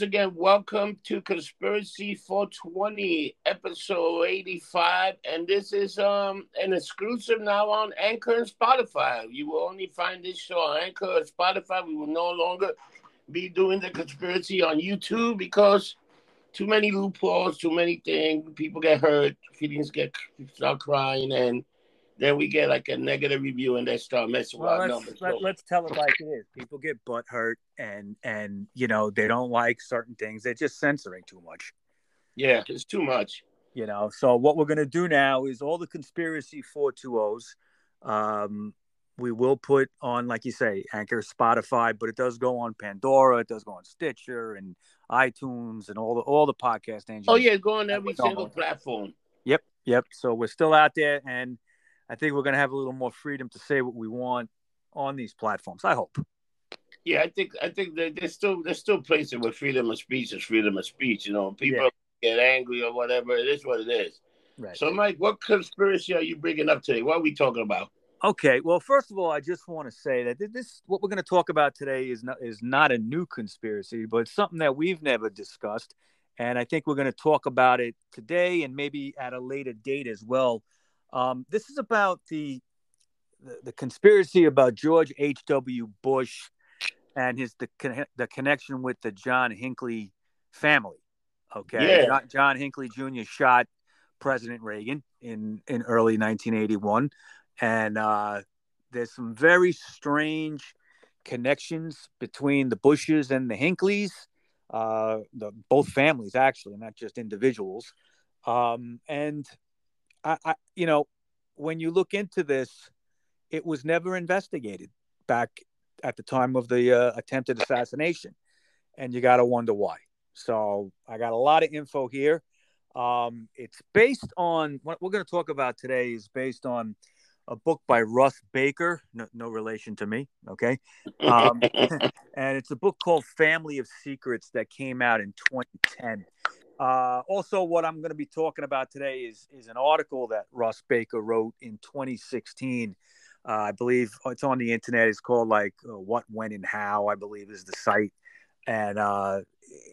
once again, welcome to Conspiracy 420, episode 85. And this is um an exclusive now on Anchor and Spotify. You will only find this show on Anchor and Spotify. We will no longer be doing the conspiracy on YouTube because too many loopholes, too many things. People get hurt, feelings get start crying, and then we get like a negative review and they start messing well, with our let's, numbers. Let, So- let's tell it like it is. People get butt hurt, and and you know they don't like certain things. They're just censoring too much. yeah, it's too much. You know. So what we're gonna do now is all the conspiracy four two O's. Um, we will put on, like you say, Anchor, Spotify, but it does go on Pandora. It does go on Stitcher and iTunes and all the all the podcast engines. Oh yeah, go on every single platform. Yep, yep. So we're still out there, and I think we're gonna have a little more freedom to say what we want on these platforms. I hope. Yeah, I think I think they're still they're still placing with freedom of speech is freedom of speech. You know, people get angry or whatever. It is what it is. Right. So, Mike, what conspiracy are you bringing up today? What are we talking about? Okay. Well, first of all, I just want to say that this what we're going to talk about today is not is not a new conspiracy, but it's something that we've never discussed, and I think we're going to talk about it today and maybe at a later date as well. Um, this is about the, the the conspiracy about George H. W. Bush and his the con- the connection with the John Hinckley family. Okay, Yeah. John, John Hinckley Jr. shot President Reagan in in early 1981 and uh, there's some very strange connections between the Bushes and the Hinckleys, uh, the both families actually, not just individuals. Um, and I, I, you know, when you look into this, it was never investigated back at the time of the uh, attempted assassination, and you got to wonder why. So I got a lot of info here. Um, it's based on what we're going to talk about today is based on a book by Russ Baker, no, no relation to me, okay? Um, and it's a book called Family of Secrets that came out in 2010. Uh, also, what I'm going to be talking about today is is an article that Russ Baker wrote in 2016. Uh, I believe it's on the internet. It's called like uh, "What, When, and How." I believe is the site, and uh,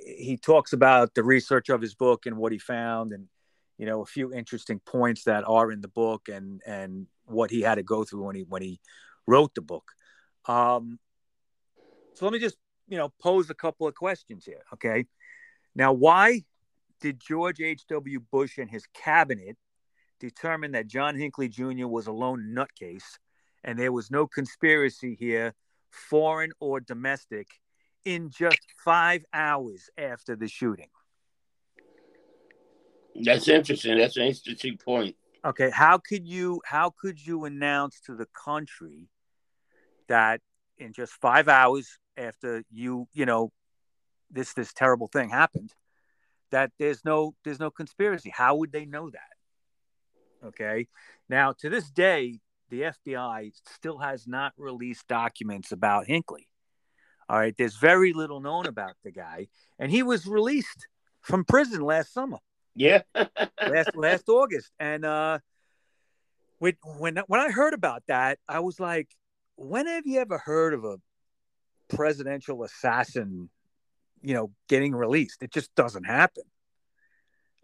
he talks about the research of his book and what he found, and you know a few interesting points that are in the book, and and what he had to go through when he when he wrote the book. Um, so let me just you know pose a couple of questions here. Okay, now why did George H. W. Bush and his cabinet determine that John Hinckley Jr. was a lone nutcase, and there was no conspiracy here, foreign or domestic, in just five hours after the shooting? That's interesting. That's an interesting point. okay how could you how could you announce to the country that in just five hours after you you know this this terrible thing happened that there's no there's no conspiracy. How would they know that? Okay. Now to this day the fbi still has not released documents about hinckley. All right. There's very little known about the guy. And he was released from prison last summer. Yeah. last last August. And uh when when when I heard about that, I was like, when have you ever heard of a presidential assassin, you know, getting released? It just doesn't happen.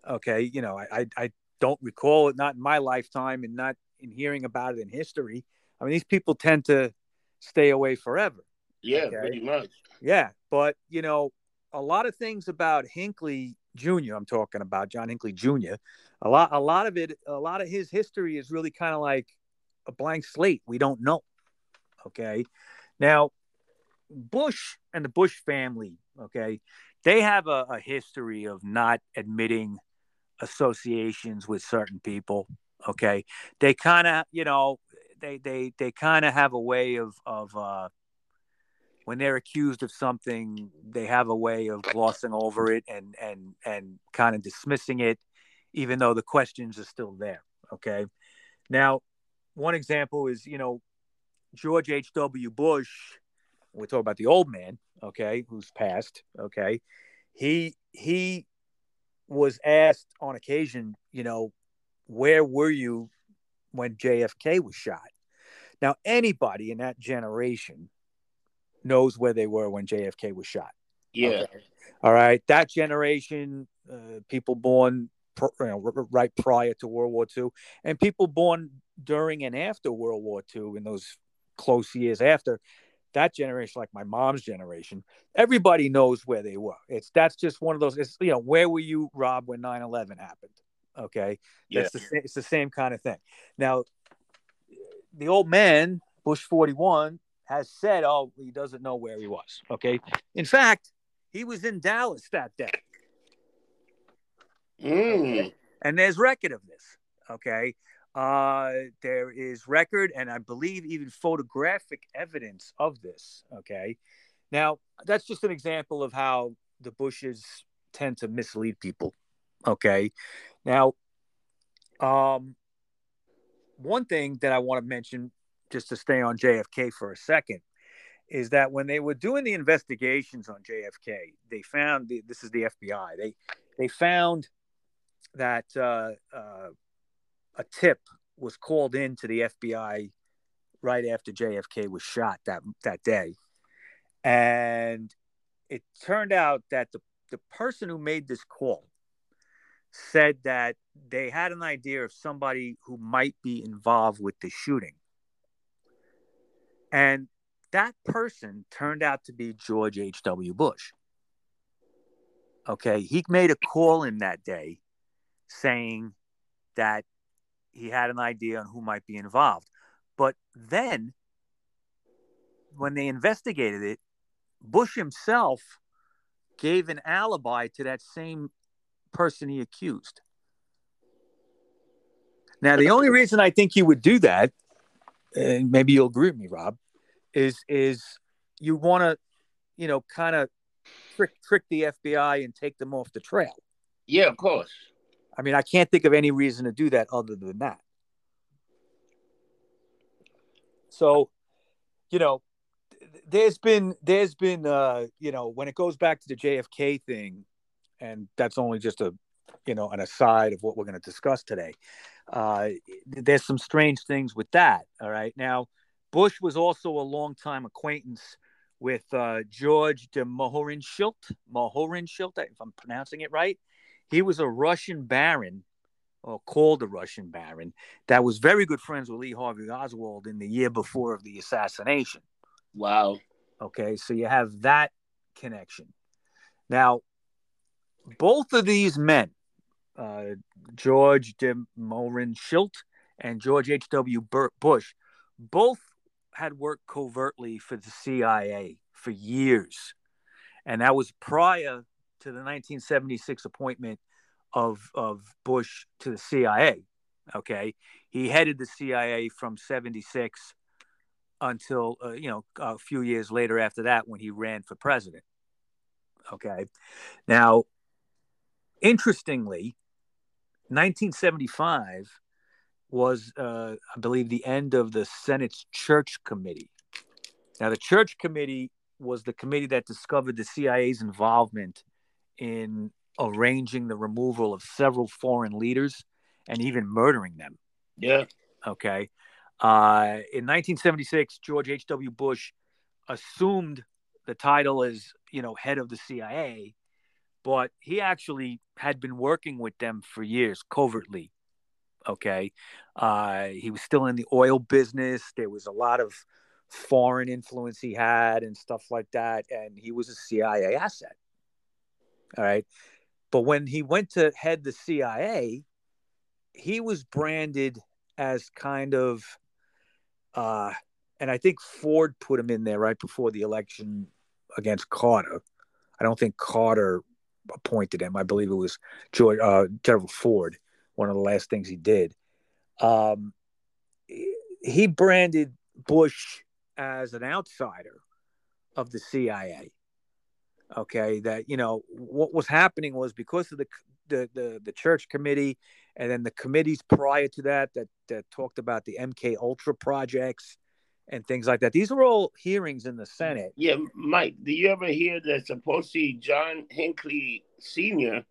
Okay, you know, I I, I don't recall it, not in my lifetime, and not in hearing about it in history. I mean, these people tend to stay away forever. yeah, Okay. pretty much. Yeah, but you know, a lot of things about Hinckley Jr. I'm talking about John Hinckley Jr. A lot, a lot of it, a lot of his history is really kind of like a blank slate. We don't know. Okay, now Bush and the Bush family. Okay, they have a, a history of not admitting associations with certain people. Okay, they kind of, you know, they they they kind of have a way of of uh, when they're accused of something, they have a way of glossing over it and and and kind of dismissing it, even though the questions are still there. Okay. Now, one example is you know George H. W. Bush. We're talking about the old man, okay, who's passed. Okay, he he was asked on occasion, you know, where were you when JFK was shot? Now, anybody in that generation knows where they were when JFK was shot. Yeah. Okay. All right. That generation, uh, people born pr- you know, right prior to World War II, and people born during and after World War II in those close years after, that generation, like my mom's generation, everybody knows where they were. It's that's just one of those. It's you know, where were you, Rob, when 9-11 happened? Okay, yeah. that's the it's the same kind of thing. Now, the old man, Bush forty one, has said, oh, he doesn't know where he was. Okay, in fact, he was in Dallas that day. Mm. Okay? And there's record of this. Okay, uh, there is record and I believe even photographic evidence of this. Okay. Now, that's just an example of how the Bushes tend to mislead people. Okay. Now, um, one thing that I want to mention, just to stay on JFK for a second, is that when they were doing the investigations on JFK, they found the, this is the FBI. They they found that uh, uh, a tip was called in to the FBI right after JFK was shot that that day, and it turned out that the the person who made this call said that they had an idea of somebody who might be involved with the shooting, and that person turned out to be George H. W. Bush. Okay, he made a call in that day saying that he had an idea on who might be involved. But then, when they investigated it, Bush himself gave an alibi to that same person he accused. Now, the only reason I think you would do that, and maybe you'll agree with me, Rob, is is you want to, you know, kind of trick trick the FBI and take them off the trail. Yeah, of course. I mean, I can't think of any reason to do that other than that. So, you know, there's been there's been uh, you know, when it goes back to the JFK thing, and that's only just a you know an aside of what we're going to discuss today. Uh, there's some strange things with that. All right, now Bush was also a longtime acquaintance with uh, George de Mohrenschildt. Mohrenschildt, if I'm pronouncing it right. He was a Russian baron, or called a Russian baron, that was very good friends with Lee Harvey Oswald in the year before of the assassination. Wow. Okay, so you have that connection. Now, both of these men, uh, George de Mohrenschildt and George H.W. Bush, both had worked covertly for the CIA for years. And that was prior to the 1976 appointment of of Bush to the CIA. Okay, he headed the CIA from 76 until uh, you know a few years later after that when he ran for president. Okay, now interestingly, 1975 was, uh, I believe, the end of the Senate's Church Committee. Now, the Church Committee was the committee that discovered the CIA's involvement in arranging the removal of several foreign leaders and even murdering them. Yeah. Okay. Uh, in 1976, George H.W. Bush assumed the title as, you know, head of the CIA, but he actually had been working with them for years covertly. Okay. Uh, he was still in the oil business. There was a lot of foreign influence he had and stuff like that. And he was a CIA asset. All right. But when he went to head the CIA, he was branded as kind of, uh, and I think Ford put him in there right before the election against Carter. I don't think Carter appointed him. I believe it was George uh, Gerald Ford. One of the last things he did. Um, he branded Bush as an outsider of the CIA okay that you know what was happening was because of the the the, the church committee and then the committees prior to that that that talked about the mk ultra projects and things like that these were all hearings in the senate Yeah, Mike, do you ever hear that supposedly John Hinckley Sr.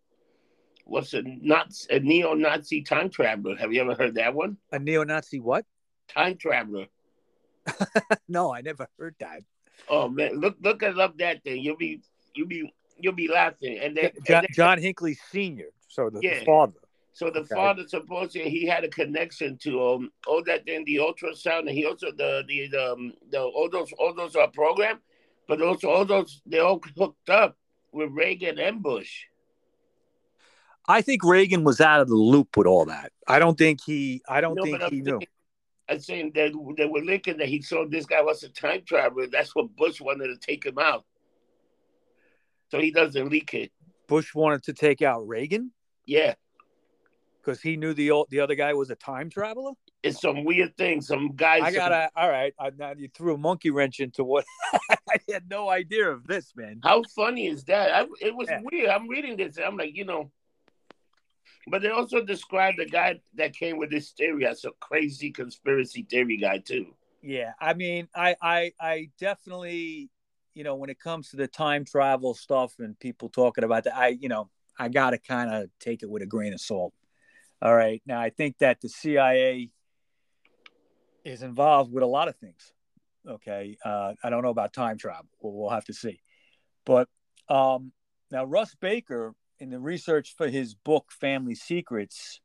was a not a neo-Nazi time traveler? Have you ever heard that one? a neo-nazi what Time traveler. no i never heard that Oh man, look look it up that thing. You'll be you be you'll be laughing. And then John, John Hinckley Senior, so the, Yeah. the father. So the Okay. father supposedly he had a connection to um all that in the ultrasound, and he also the the the, um, the all those all those are program, but also all those they all hooked up with Reagan and Bush. I think Reagan was out of the loop with all that. I don't think he. I don't No, think he knew. thinking- I'm saying that they were linking that he saw this guy was a time traveler. That's what Bush wanted to take him out, so he doesn't leak it. Bush wanted to take out Reagan Yeah, because he knew the old, the other guy was a time traveler. it's some weird thing. Some guys. I gotta. All right, I, now you threw a monkey wrench into what I had no idea of this man. How funny is that? I, it was Yeah. weird. I'm reading this. I'm like, you know. But they also described the guy that came with this theory as a crazy conspiracy theory guy too. Yeah, I mean, I, I, I definitely, you know, when it comes to the time travel stuff and people talking about that, I, you know, I gotta kind of take it with a grain of salt. All right, now I think that the CIA is involved with a lot of things. Okay, uh, I don't know about time travel. We'll, we'll have to see. But um, now Russ Baker, in the research for his book Family Secrets,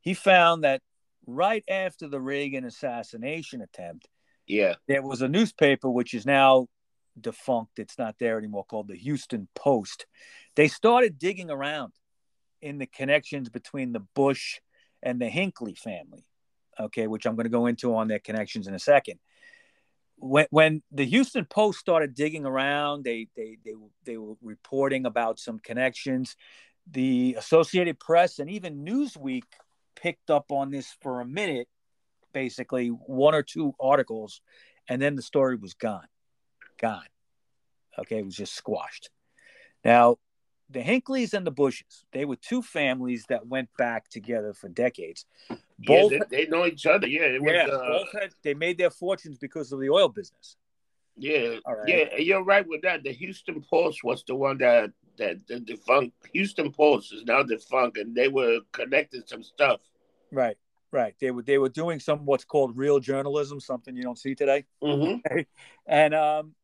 he found that right after the Reagan assassination attempt, Yeah, there was a newspaper which is now defunct. It's not there anymore, called the Houston Post. They started digging around in the connections between the Bush and the Hinckley family. Okay, which I'm going to go into on their connections in a second. When when the Houston Post started digging around, they they they they were reporting about some connections. The Associated Press and even Newsweek picked up on this for a minute, basically one or two articles, and then the story was gone, gone. Okay, it was just squashed. Now, the Hinckleys and the Bushes, they were two families that went back together for decades. Both, yeah, they, they know each other. Yeah, it was. yeah, uh, both had, they made their fortunes because of the oil business. yeah, right. yeah. You're right with that. The Houston Post was the one that that the defunct Houston Post is now defunct, and they were connecting some stuff. Right, right. They were they were doing some what's called real journalism, something you don't see today. Mm-hmm. And um,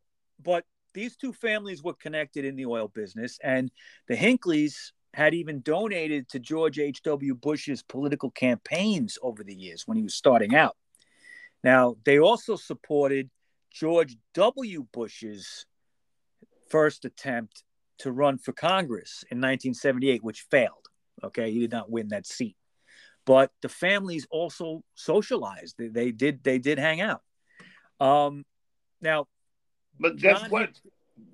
but these two families were connected in the oil business, and the Hinckleys had even donated to George H.W. Bush's political campaigns over the years when he was starting out. Now, they also supported George W. Bush's first attempt to run for Congress in 1978, which failed. Okay, he did not win that seat. But the families also socialized. They, they did. They did hang out. Um, now, But guess John what?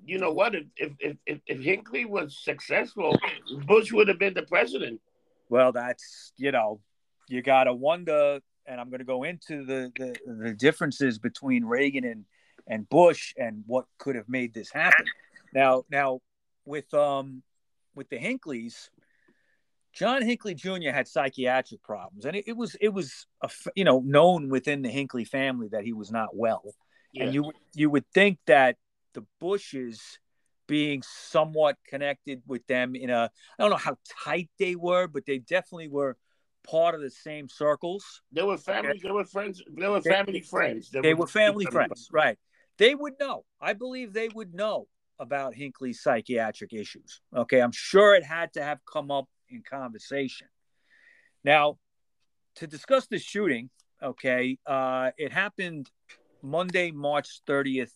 You know what? If if if if, if Hinckley was successful, Bush would have been the president. Well, that's you know, you gotta wonder, and I'm going to go into the, the the differences between Reagan and and Bush and what could have made this happen. Now, now with um with the Hinckleys, John Hinckley Jr. had psychiatric problems, and it, it was it was a, you know known within the Hinckley family that he was not well. Yeah. And you would- you would think that the Bushes being somewhat connected with them in a I don't know how tight they were, but they definitely were part of the same circles. They were family. They were friends. They were They- family friends. They were family friends, right? They would know. I believe they would know about Hinckley's psychiatric issues. Okay, I'm sure it had to have come up in conversation. Now, to discuss the shooting, okay, uh, it happened Monday, March 30th,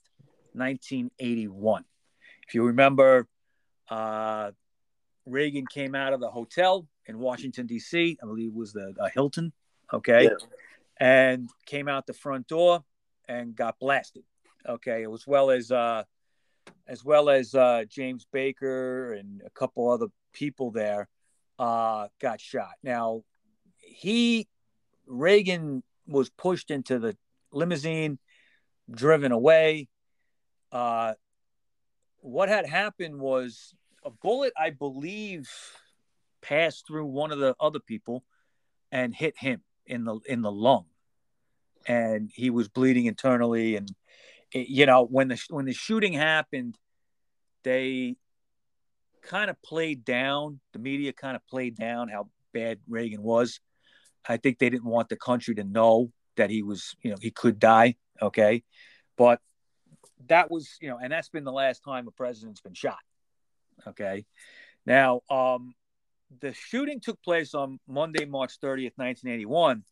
1981. If you remember, uh, Reagan came out of the hotel in Washington, D.C., I believe it was the uh, Hilton, okay, Yeah. and came out the front door and got blasted, okay, as well as uh, as well as uh, James Baker and a couple other people there uh, got shot. Now, he Reagan was pushed into the limousine, driven away. Uh, what had happened was a bullet, I believe, passed through one of the other people and hit him in the in the lung, and he was bleeding internally. And it- you know, when the when the shooting happened, they kind of played down. The media kind of played down how bad Reagan was. I think they didn't want the country to know that he was, you know, he could die. Okay, but that was, you know, and that's been the last time a president's been shot. Okay. Now, um, the shooting took place on Monday, March 30th, 1981.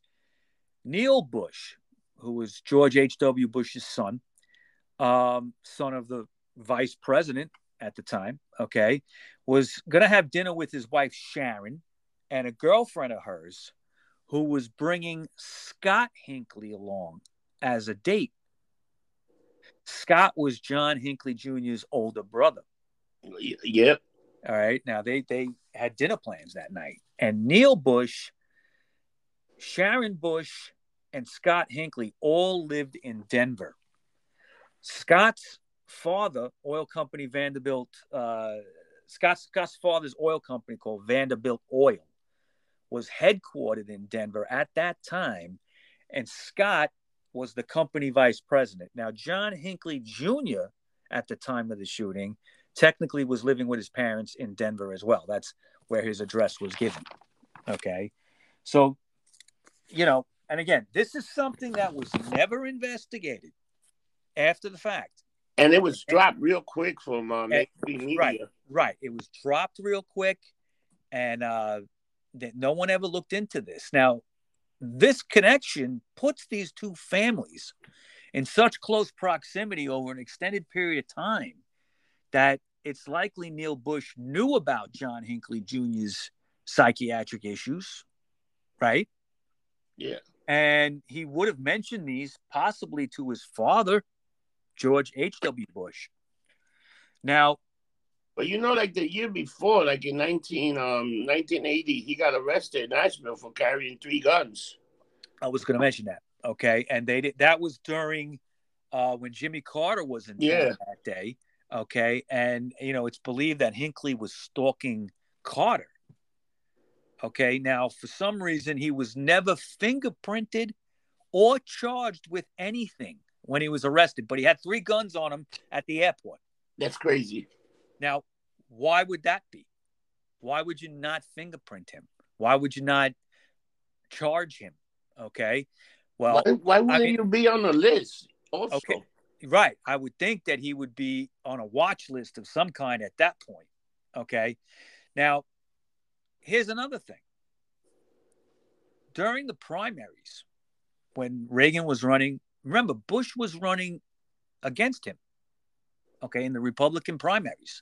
Neil Bush, who was George H.W. Bush's son, um, son of the vice president at the time, okay, was going to have dinner with his wife, Sharon, and a girlfriend of hers who was bringing Scott Hinckley along as a date. Scott was John Hinckley Jr.'s older brother. Yep. All right. Now they they had dinner plans that night, and Neil Bush, Sharon Bush, and Scott Hinckley all lived in Denver. Scott's father, oil company Vanderbilt, uh, Scott's, Scott's father's oil company called Vanderbilt Oil was headquartered in Denver at that time, and Scott was the company vice president. Now, John Hinckley Jr. at the time of the shooting technically was living with his parents in Denver as well. That's where his address was given. Okay. So, you know, and again, this is something that was never investigated after the fact. And it was dropped real quick from um, and, media. Right, right. It was dropped real quick, and uh, that no one ever looked into this. Now, this connection puts these two families in such close proximity over an extended period of time that it's likely Neil Bush knew about John Hinckley Jr.'s psychiatric issues, right? Yeah. And he would have mentioned these possibly to his father, George H.W. Bush. Now, but you know, like the year before, like in 19, um, 1980, he got arrested in Nashville for carrying three guns. I was going to mention that. Okay. And they did, that was during uh, when Jimmy Carter was in yeah. that day. Okay. And, you know, it's believed that Hinckley was stalking Carter. Okay. Now, for some reason, he was never fingerprinted or charged with anything when he was arrested, but he had three guns on him at the airport. That's crazy. Now, why would that be? Why would you not fingerprint him? Why would you not charge him? Okay. Well, why, why wouldn't I mean, you be on the list? Also? Okay. Right. I would think that he would be on a watch list of some kind at that point. Okay. Now, here's another thing. During the primaries, when Reagan was running, remember, Bush was running against him, okay, in the Republican primaries.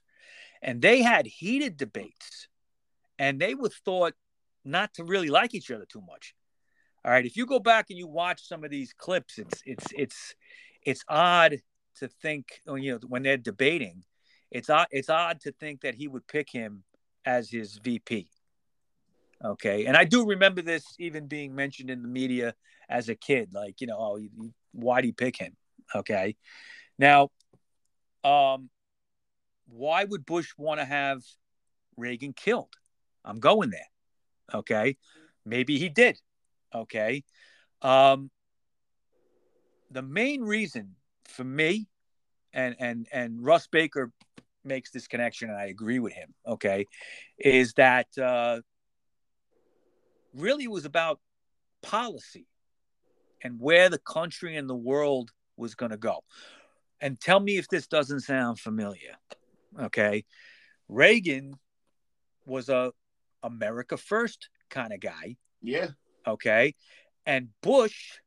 And they had heated debates, and they were thought not to really like each other too much. All right. If you go back and you watch some of these clips, it's it's it's it's odd to think you know when they're debating it's odd it's odd to think that he would pick him as his vp okay and i do remember this even being mentioned in the media as a kid like you know oh why do you pick him okay now um why would bush want to have reagan killed i'm going there okay maybe he did okay um the main reason for me and and and Russ Baker makes this connection and I agree with him, okay, is that uh really was about policy and where the country and the world was going to go. And tell me if this doesn't sound familiar. Okay. Reagan was a America first kind of guy. Yeah. Okay. And Bush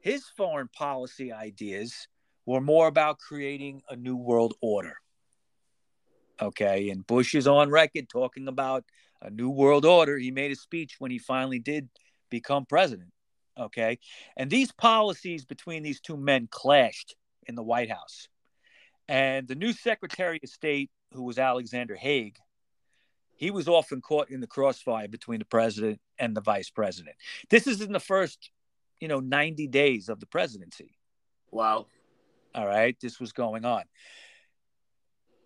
his foreign policy ideas were more about creating a new world order. Okay. And Bush is on record talking about a new world order. He made a speech when he finally did become president. Okay. And these policies between these two men clashed in the White House. And the new Secretary of State, who was Alexander Haig, he was often caught in the crossfire between the president and the vice president. This is in the first you know 90 days of the presidency. Wow. All right this was going on.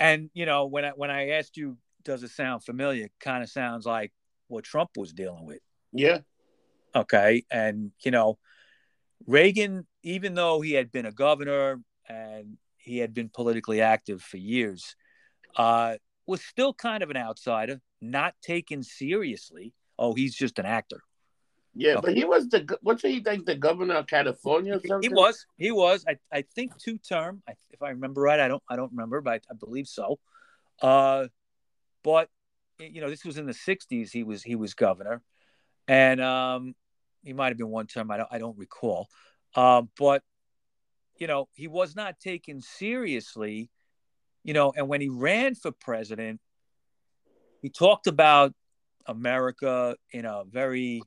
And you know when i when i asked you does it sound familiar kind of sounds like what trump was dealing with. Yeah. Okay and you know reagan even though he had been a governor and he had been politically active for years uh was still kind of an outsider not taken seriously oh he's just an actor yeah, okay. but he was the what's he like the governor of California or something? He was. He was. I, I think two term. I, if I remember right, I don't I don't remember, but I, I believe so. Uh, but you know, this was in the '60s. He was he was governor, and um, he might have been one term. I don't I don't recall. Um, but you know, he was not taken seriously. You know, and when he ran for president, he talked about America in a very,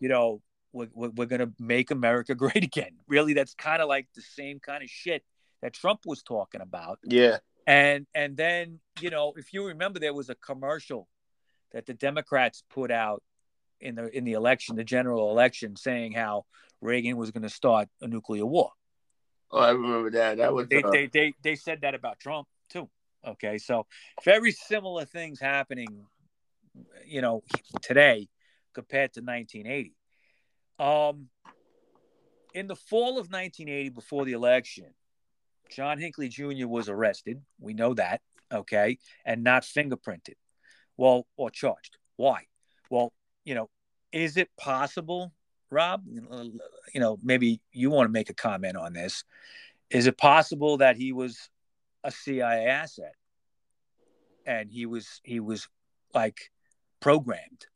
you know, we're, we're going to make America great again. Really, that's kind of like the same kind of shit that Trump was talking about. Yeah. And and then you know, if you remember, there was a commercial that the Democrats put out in the in the election, the general election, saying how Reagan was going to start a nuclear war. Oh, I remember that. That was they, uh... they they they said that about Trump too. Okay, so very similar things happening, you know, today compared to 1980. Um, in the fall of 1980, before the election, John Hinckley Jr. was arrested. We know that, okay, and not fingerprinted. Well, or charged. Why? Well, you know, is it possible, Rob? You know, maybe you want to make a comment on this. Is it possible that he was a CIA asset and he was he was like programmed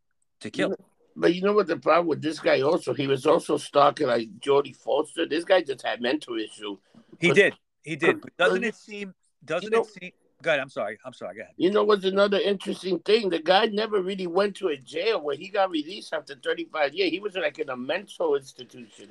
to kill? But you know what the problem with this guy also? He was also stalking like Jodie Foster. This guy just had mental issue. He did. He did. But doesn't it seem? Doesn't you know, it seem? Go ahead. I'm sorry. I'm sorry. Go ahead. You know what's another interesting thing? The guy never really went to a jail where he got released after 35 years. He was like in a mental institution.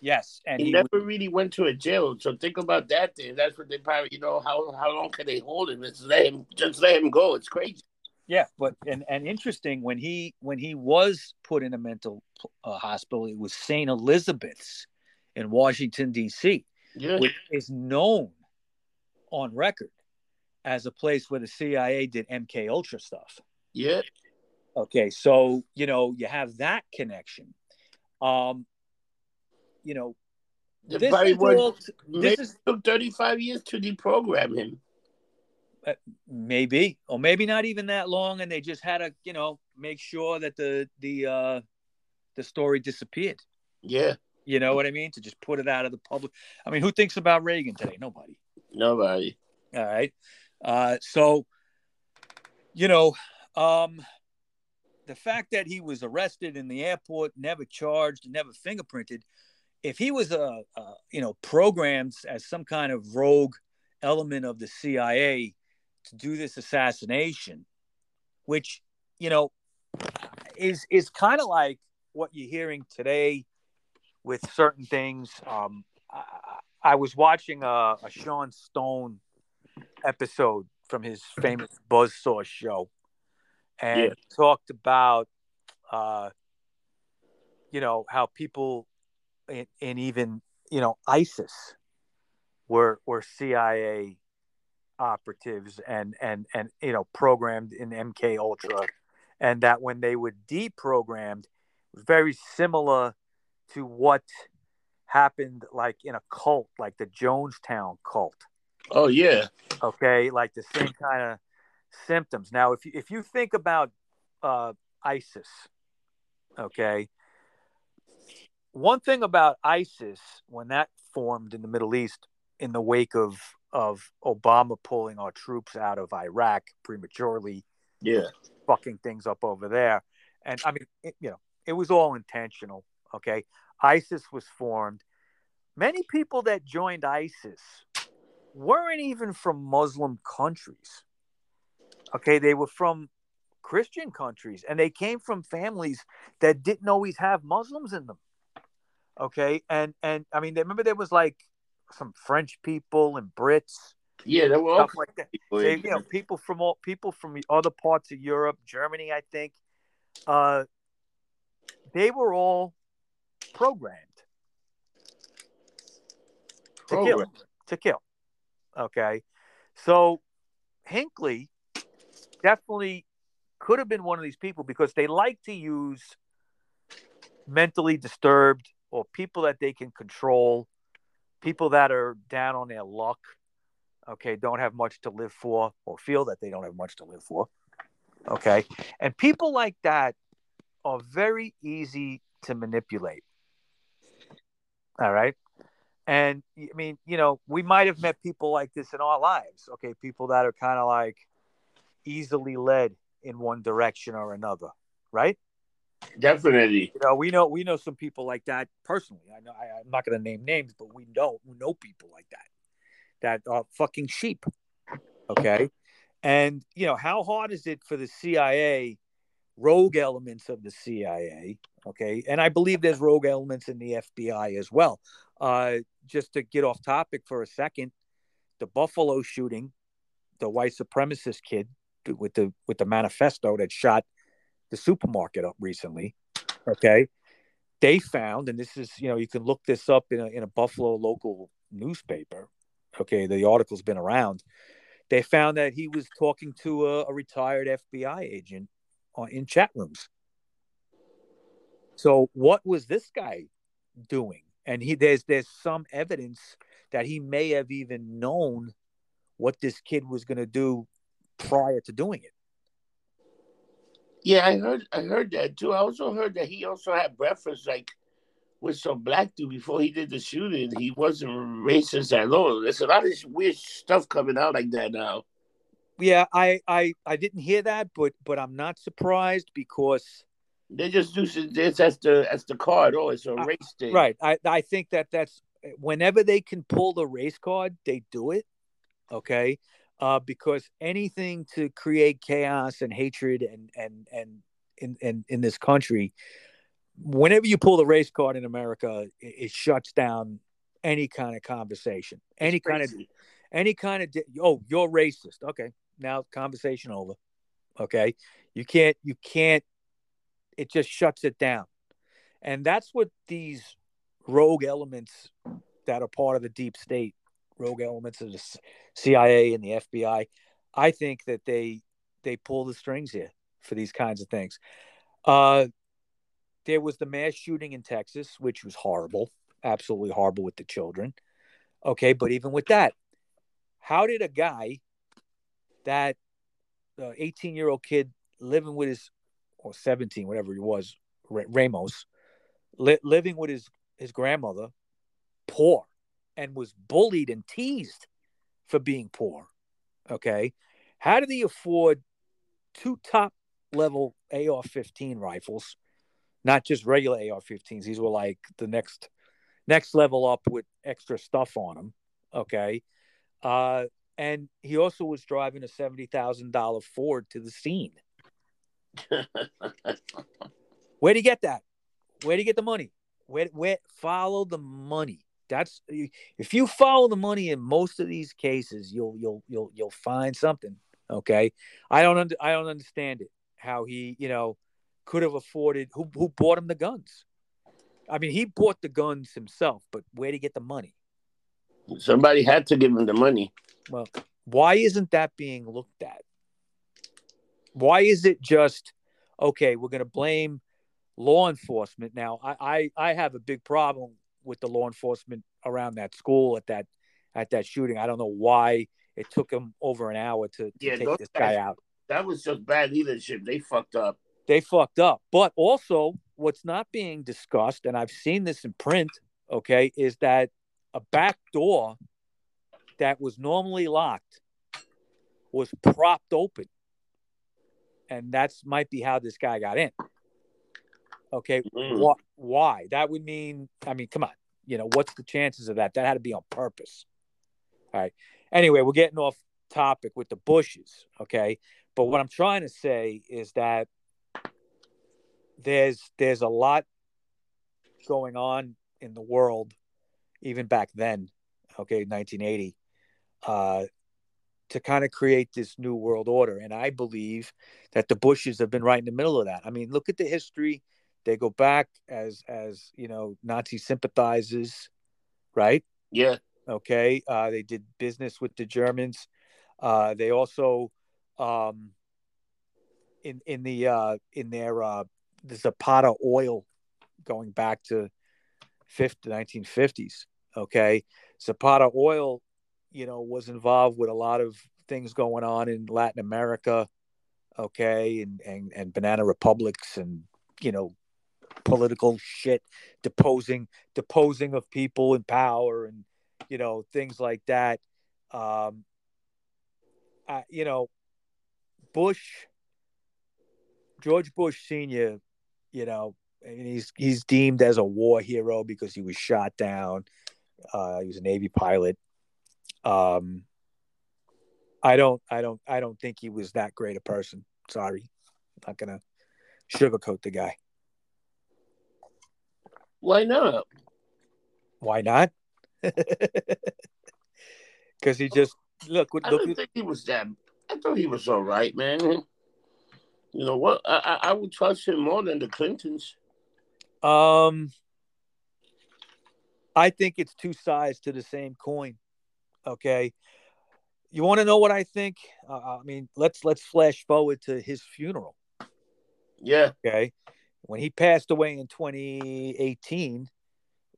Yes, and he, he never was... really went to a jail. So think about that. Thing. That's what they probably, you know, how how long can they hold him? Just let him, just let him go. It's crazy. Yeah, but and and interesting when he when he was put in a mental uh, hospital, it was St. Elizabeth's in Washington D.C yeah. which is known on record as a place where the CIA did MK Ultra stuff. Yeah. Okay, so you know you have that connection. Um, you know, the this, is this is took thirty-five years to deprogram him. Uh, maybe, or maybe not even that long, and they just had to, you know, make sure that the the uh, the story disappeared. Yeah. You know what I mean? To just put it out of the public. I mean, who thinks about Reagan today? Nobody. Nobody. All right. Uh, so, you know, um, the fact that he was arrested in the airport, never charged, never fingerprinted, if he was a, a you know programmed as some kind of rogue element of the CIA to do this assassination, which you know is is kind of like what you're hearing today with certain things. Um, I, I, was watching a, a Sean Stone episode from his famous Buzzsaw show, and yeah. talked about, uh, you know, how people, and, and even you know ISIS, were were CIA operatives and and and you know programmed in MK Ultra, and that when they were deprogrammed, very similar to what happened like in a cult, like the Jonestown cult. Oh yeah. Okay, like the same kind of symptoms. Now, if you if you think about uh, ISIS, okay, one thing about ISIS when that formed in the Middle East in the wake of of Obama pulling our troops out of Iraq prematurely, yeah, fucking things up over there, and I mean, it, you know, it was all intentional. Okay. ISIS was formed. Many people that joined ISIS weren't even from Muslim countries. Okay. They were from Christian countries and they came from families that didn't always have Muslims in them. Okay. And, and I mean, remember there was like some French people and Brits. Yeah, there were all like that. They, you know, people from all people from other parts of Europe, Germany, I think. Uh, they were all programmed to kill. To kill. Okay. So Hinckley definitely could have been one of these people because they like to use mentally disturbed or people that they can control, people that are down on their luck, okay, don't have much to live for or feel that they don't have much to live for. Okay. And people like that are very easy to manipulate. All right. And I mean, you know, we might have met people like this in our lives. Okay, people that are kind of like easily led in one direction or another, right? Definitely. You know, we know we know some people like that personally. I know I, am not going to name names, but we know we know people like that that are fucking sheep. Okay, and you know how hard is it for the CIA, rogue elements of the CIA? Okay, and I believe there's rogue elements in the FBI as well. Uh, just to get off topic for a second, the Buffalo shooting, the white supremacist kid with the with the manifesto that shot the supermarket up recently. Okay. They found, and this is, you know, you can look this up in a, in a Buffalo local newspaper. Okay. The article's been around. They found that he was talking to a, a retired FBI agent Uh, in chat rooms. So, what was this guy doing? And he there's there's some evidence that he may have even known what this kid was going to do prior to doing it. Yeah, I heard I heard that too. I also heard that he also had breakfast like with some black dude before he did the shooting. He wasn't racist at all. There's a lot of weird stuff coming out like that now. Yeah, I I I didn't hear that, but but I'm not surprised because they just do this as the as the card. Oh, it's a race thing, right? I I think that that's whenever they can pull the race card, they do it. Okay, uh, because anything to create chaos and hatred and and and in in, in this country, whenever you pull the race card in America, it, it shuts down any kind of conversation, any kind of any kind of oh you're racist. Okay, now conversation over. Okay, you can't you can't. It just shuts it down, and that's what these rogue elements that are part of the deep state rogue elements of the CIA and the FBI. I think that they they pull the strings here for these kinds of things. Uh, there was the mass shooting in Texas, which was horrible, absolutely horrible with the children. Okay, but even with that, how did a guy that uh, 18 year old kid living with his or 17 whatever he was ramos li- living with his his grandmother poor and was bullied and teased for being poor. Okay. How did he afford two top level AR 15 rifles? Not just regular AR 15s. These were like the next next level up with extra stuff on them. Okay. Uh, and he also was driving a $70,000 Ford to the scene. Where'd he get that? Where'd he get the money? Where, where, follow the money that's if you follow the money in most of these cases, you'll you'll you'll you'll find something. Okay, I don't under, I don't understand it. How he you know could have afforded who who bought him the guns. I mean, he bought the guns himself, but where did he get the money? Somebody had to give him the money. Well, why isn't that being looked at? Why is it just okay? We're going to blame law enforcement now. I, I I have a big problem with the law enforcement around that school at that at that shooting. I don't know why it took them over an hour to, to yeah, take this guys, guy out. That was just bad leadership. They fucked up. They fucked up. But also, what's not being discussed, and I've seen this in print, okay, is that a back door that was normally locked was propped open. And that's might be how this guy got in. Okay, mm. why, why? That would mean, I mean, come on, you know, what's the chances of that? That had to be on purpose. All right. Anyway, we're getting off topic with the Bushes. Okay, but what I'm trying to say is that there's there's a lot going on in the world, even back then. Okay, 1980. Uh, to kind of create this new world order. And I believe that the Bushes have been right in the middle of that. I mean, look at the history they go back as as you know Nazi sympathizers, right? Yeah. Okay. Uh, they did business with the Germans. Uh, they also, um, in in the uh, in their uh, the Zapata oil, going back to fifth nineteen fifties. Okay, Zapata oil, you know, was involved with a lot of things going on in Latin America. Okay, and and and banana republics and you know political shit, deposing deposing of people in power and you know things like that. Um, I, you know, Bush, George Bush Senior, you know, and he's he's deemed as a war hero because he was shot down. Uh, he was a Navy pilot. Um, I don't, I don't, I don't think he was that great a person. Sorry, I'm not gonna sugarcoat the guy. Why not? Why not? Because he just look. I look don't think he was that. I thought he was all right, man. You know what? I, I, I would trust him more than the Clintons. Um, I think it's two sides to the same coin. Okay, you want to know what I think? Uh, I mean, let's let's flash forward to his funeral. Yeah. Okay, when he passed away in 2018,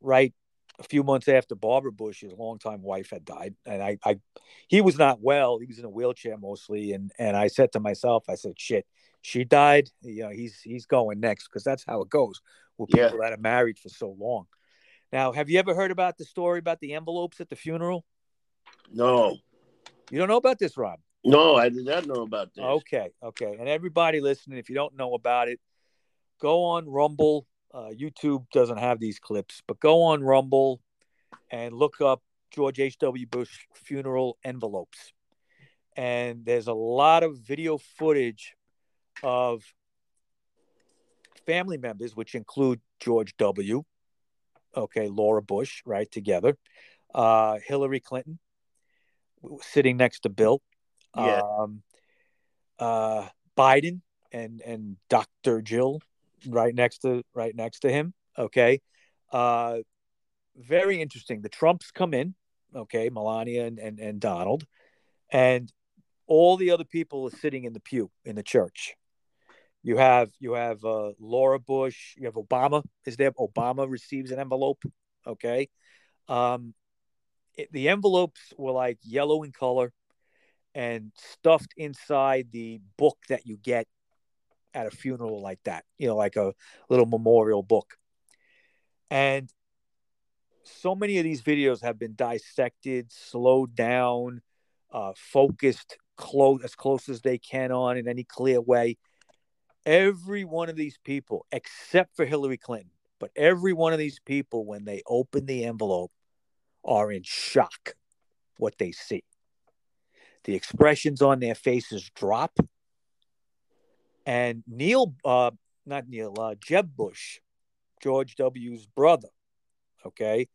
right a few months after Barbara Bush, his longtime wife, had died, and I, I, he was not well. He was in a wheelchair mostly, and and I said to myself, I said, shit, she died. You know, he's he's going next because that's how it goes with Yeah. people that are married for so long. Now, have you ever heard about the story about the envelopes at the funeral? No. You don't know about this, Rob? No, I did not know about this. Okay, okay. And everybody listening, if you don't know about it, go on Rumble. Uh, YouTube doesn't have these clips, but go on Rumble and look up George H.W. Bush funeral envelopes. And there's a lot of video footage of family members, which include George W., okay, Laura Bush, right, together, uh, Hillary Clinton sitting next to Bill Yeah. um, uh, Biden and and Dr. Jill right next to right next to him. Okay, uh, very interesting. The Trumps come in. Okay, Melania and, and and Donald, and all the other people are sitting in the pew in the church. You have you have uh, Laura Bush. You have Obama. Is there? Obama receives an envelope. Okay, um, it, the envelopes were like yellow in color and stuffed inside the book that you get at a funeral like that, you know, like a little memorial book. And so many of these videos have been dissected, slowed down, uh, focused close as close as they can on in any clear way. Every one of these people, except for Hillary Clinton, but every one of these people, when they open the envelope, are in shock what they see the expressions on their faces drop. And Neil, uh, not Neil, uh, Jeb Bush, George W.'s brother, okay,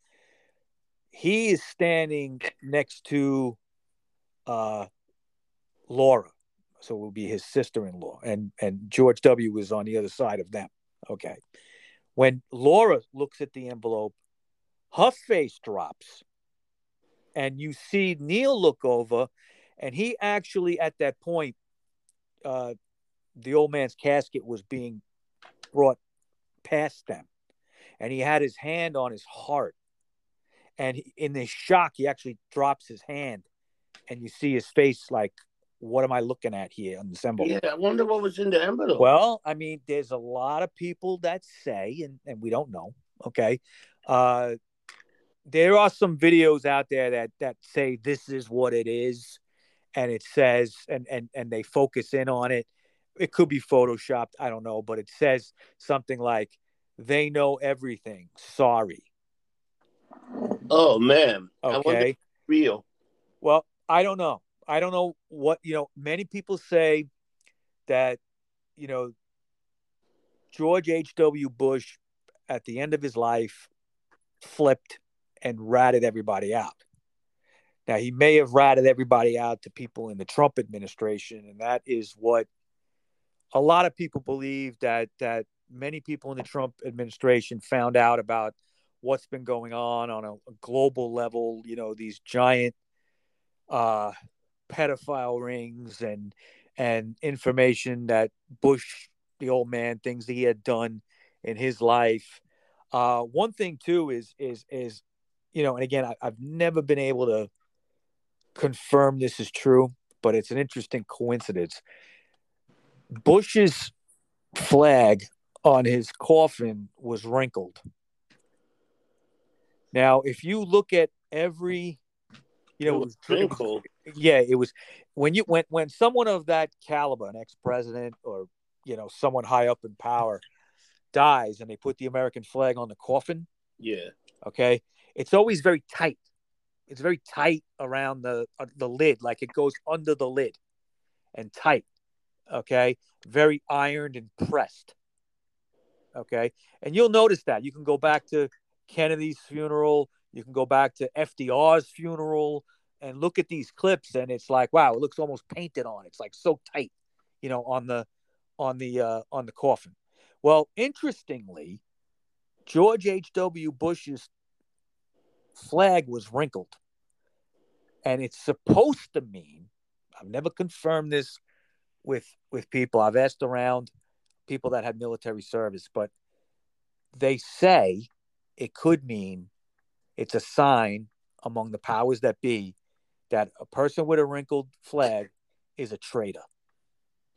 he is standing next to uh, Laura, so it will be his sister-in-law, and and George W. is on the other side of them. Okay, when Laura looks at the envelope, her face drops, and you see Neil look over and he actually at that point uh, the old man's casket was being brought past them and he had his hand on his heart and he, in this shock he actually drops his hand and you see his face like what am i looking at here on the envelope Yeah, I wonder what was in the envelope. well i mean there's a lot of people that say and, and we don't know okay uh there are some videos out there that that say this is what it is and it says and and and they focus in on it. It could be photoshopped i don't know but it says something like they know everything sorry. Oh man, I wonder if okay real. well i don't know. I don't know what you know many people say that you know george h.w bush at the end of his life flipped and ratted everybody out. Now he may have ratted everybody out to people in the trump administration and that is what a lot of people believe that that many people in the trump administration found out about what's been going on on a, global level you know these giant uh pedophile rings and and information that bush the old man things that he had done in his life. Uh one thing too is is is you know and again I, i've never been able to confirm this is true but it's an interesting coincidence bush's flag on his coffin was wrinkled. Now, if you look at every, you know, It it was was, it was- wrinkled. yeah, it was when you when when someone of that caliber, an ex president or you know someone high up in power, dies and they put the American flag on the coffin. Yeah. Okay, it's always very tight. It's very tight around the uh, the lid, like it goes under the lid, and tight. Okay, very ironed and pressed. Okay, and you'll notice that you can go back to Kennedy's funeral, you can go back to FDR's funeral, and look at these clips, and it's like, wow, it looks almost painted on. It's like so tight, you know, on the on the uh, on the coffin. Well, interestingly, George H.W. Bush's flag was wrinkled. And it's supposed to mean, I've never confirmed this with with people. I've asked around people that had military service, but they say it could mean it's a sign among the powers that be that a person with a wrinkled flag is a traitor.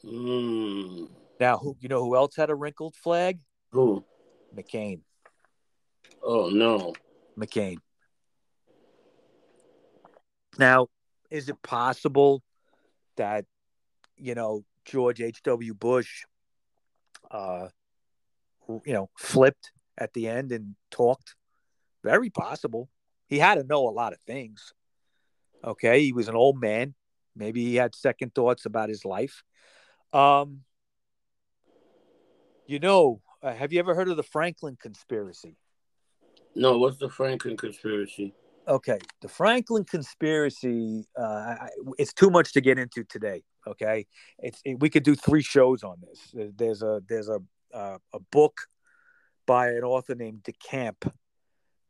Mm. Now, who you know who else had a wrinkled flag? Who? McCain. Oh no. McCain. Now, is it possible that you know George H. W. Bush, uh, you know, flipped at the end and talked? Very possible. He had to know a lot of things. Okay, he was an old man. Maybe he had second thoughts about his life. Um, you know, uh, have you ever heard of the Franklin conspiracy? No, what's the Franklin conspiracy? Okay the franklin conspiracy uh it's too much to get into today okay? It's it, we could do three shows on this. There's a there's a uh, a book by an author named DeCamp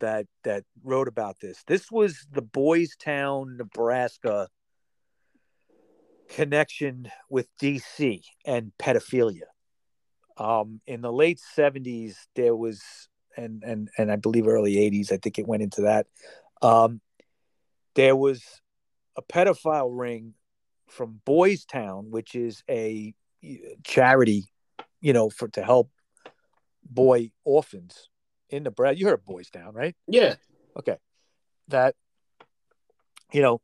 that that wrote about this. This was the boys town nebraska connection with dc and pedophilia. Um in the late 70s there was and and and i believe early 80s i think it went into that um, there was a pedophile ring from Boys Town, which is a charity, you know, for to help boy orphans in Nebraska. You heard Boys Town, right? Yeah. Okay, that you know,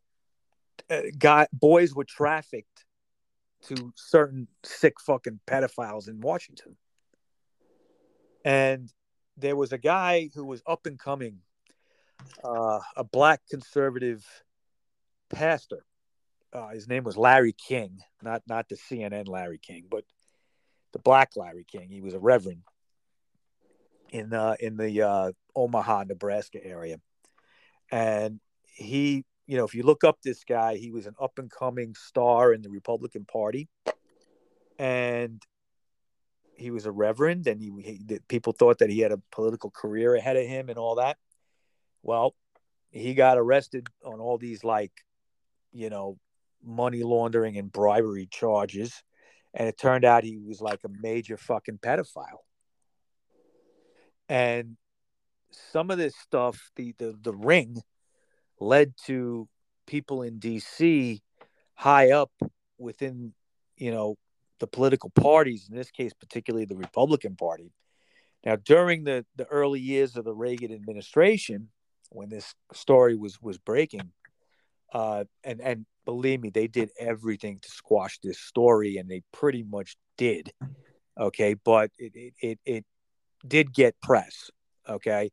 uh, guy boys were trafficked to certain sick fucking pedophiles in Washington, and there was a guy who was up and coming uh, a black conservative pastor. Uh, his name was Larry King, not not the CNN Larry King, but the black Larry King. He was a reverend in uh, in the uh, Omaha, Nebraska area, and he, you know, if you look up this guy, he was an up and coming star in the Republican Party, and he was a reverend, and he, he people thought that he had a political career ahead of him and all that. Well, he got arrested on all these like, you know, money laundering and bribery charges. And it turned out he was like a major fucking pedophile. And some of this stuff, the the, the ring led to people in DC high up within, you know, the political parties, in this case, particularly the Republican Party. Now, during the, the early years of the Reagan administration, when this story was was breaking uh and and believe me they did everything to squash this story and they pretty much did okay but it it it, it did get press okay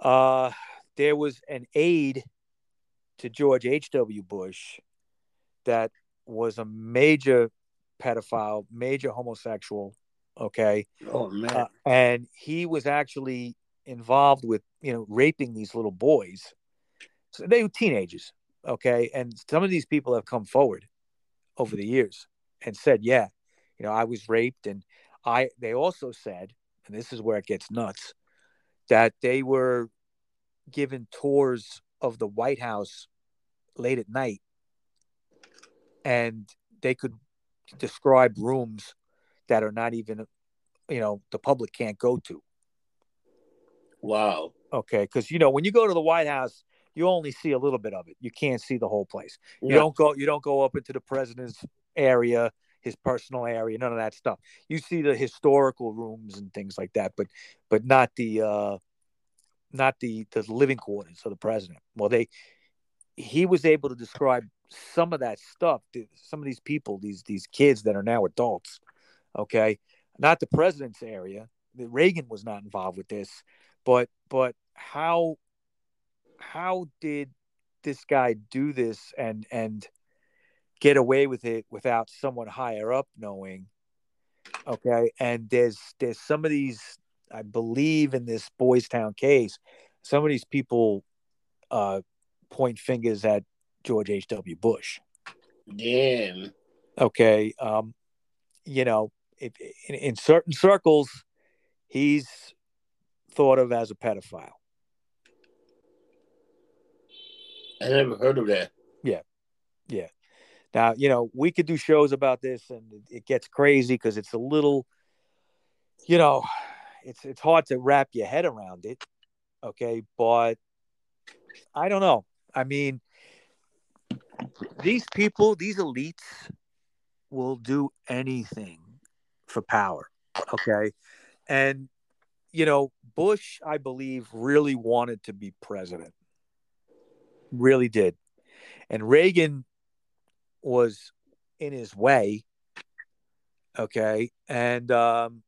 uh there was an aide to George H.W. Bush that was a major pedophile, major homosexual, okay? Oh man. Uh, and he was actually involved with you know raping these little boys. So they were teenagers okay? And some of these people have come forward over the years and said yeah you know i was raped. And i they also said and this is where it gets nuts that they were given tours of the white house late at night. And they could describe rooms that are not even you know the public can't go to. Wow. Okay, because you know when you go to the White House, you only see a little bit of it. You can't see the whole place. You Yeah. don't go. You don't go up into the president's area. his personal area, none of that stuff. You see the historical rooms and things like that, but but not the uh, not the the living quarters of the president. Well, they he was able to describe some of that stuff. Some of these people, these these kids that are now adults, okay, not the president's area. Reagan was not involved with this, but but how how did this guy do this and and get away with it without someone higher up knowing? Okay and there's there's some of these i believe in this boys town case some of these people uh point fingers at george h.w bush. Damn. Okay um you know if, in, in certain circles he's thought of as a pedophile I never heard of that. Yeah, yeah. Now you know we could do shows about this, and it gets crazy because it's a little, you know, it's it's hard to wrap your head around it. Okay, but I don't know. I mean, these people, these elites, will do anything for power. Okay, and you know, Bush, I believe, really wanted to be president really did. And Reagan was in his way. Okay. And um,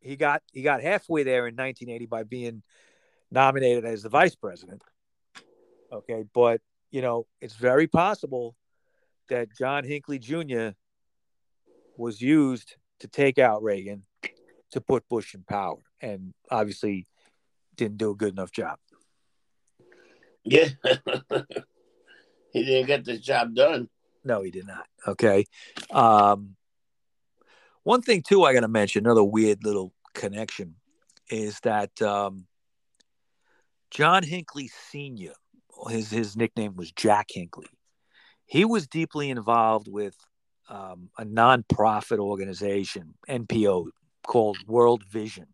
he got he got halfway there in 1980 by being nominated as the vice president. Okay, but you know, it's very possible that John Hinckley Jr. was used to take out Reagan to put Bush in power and obviously didn't do a good enough job. Yeah. he didn't get the job done. No, he did not. Okay. Um, one thing, too, I got to mention, another weird little connection is that um, John Hinckley Sr., his, his nickname was Jack Hinckley. He was deeply involved with um, a nonprofit organization, NPO, called World Vision.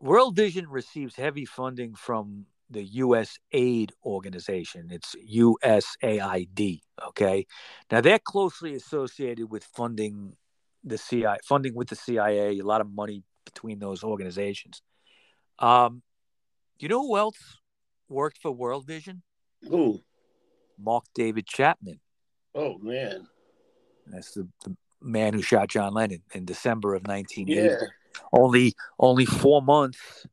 World Vision receives heavy funding from the U.S. Aid Organization. It's USAID. Okay, now they're closely associated with funding the CIA, funding with the CIA. A lot of money between those organizations. Um, you know who else worked for World Vision? Who? Mark David Chapman. Oh man, that's the, the man who shot John Lennon in December of 1980. Yeah. Only only four months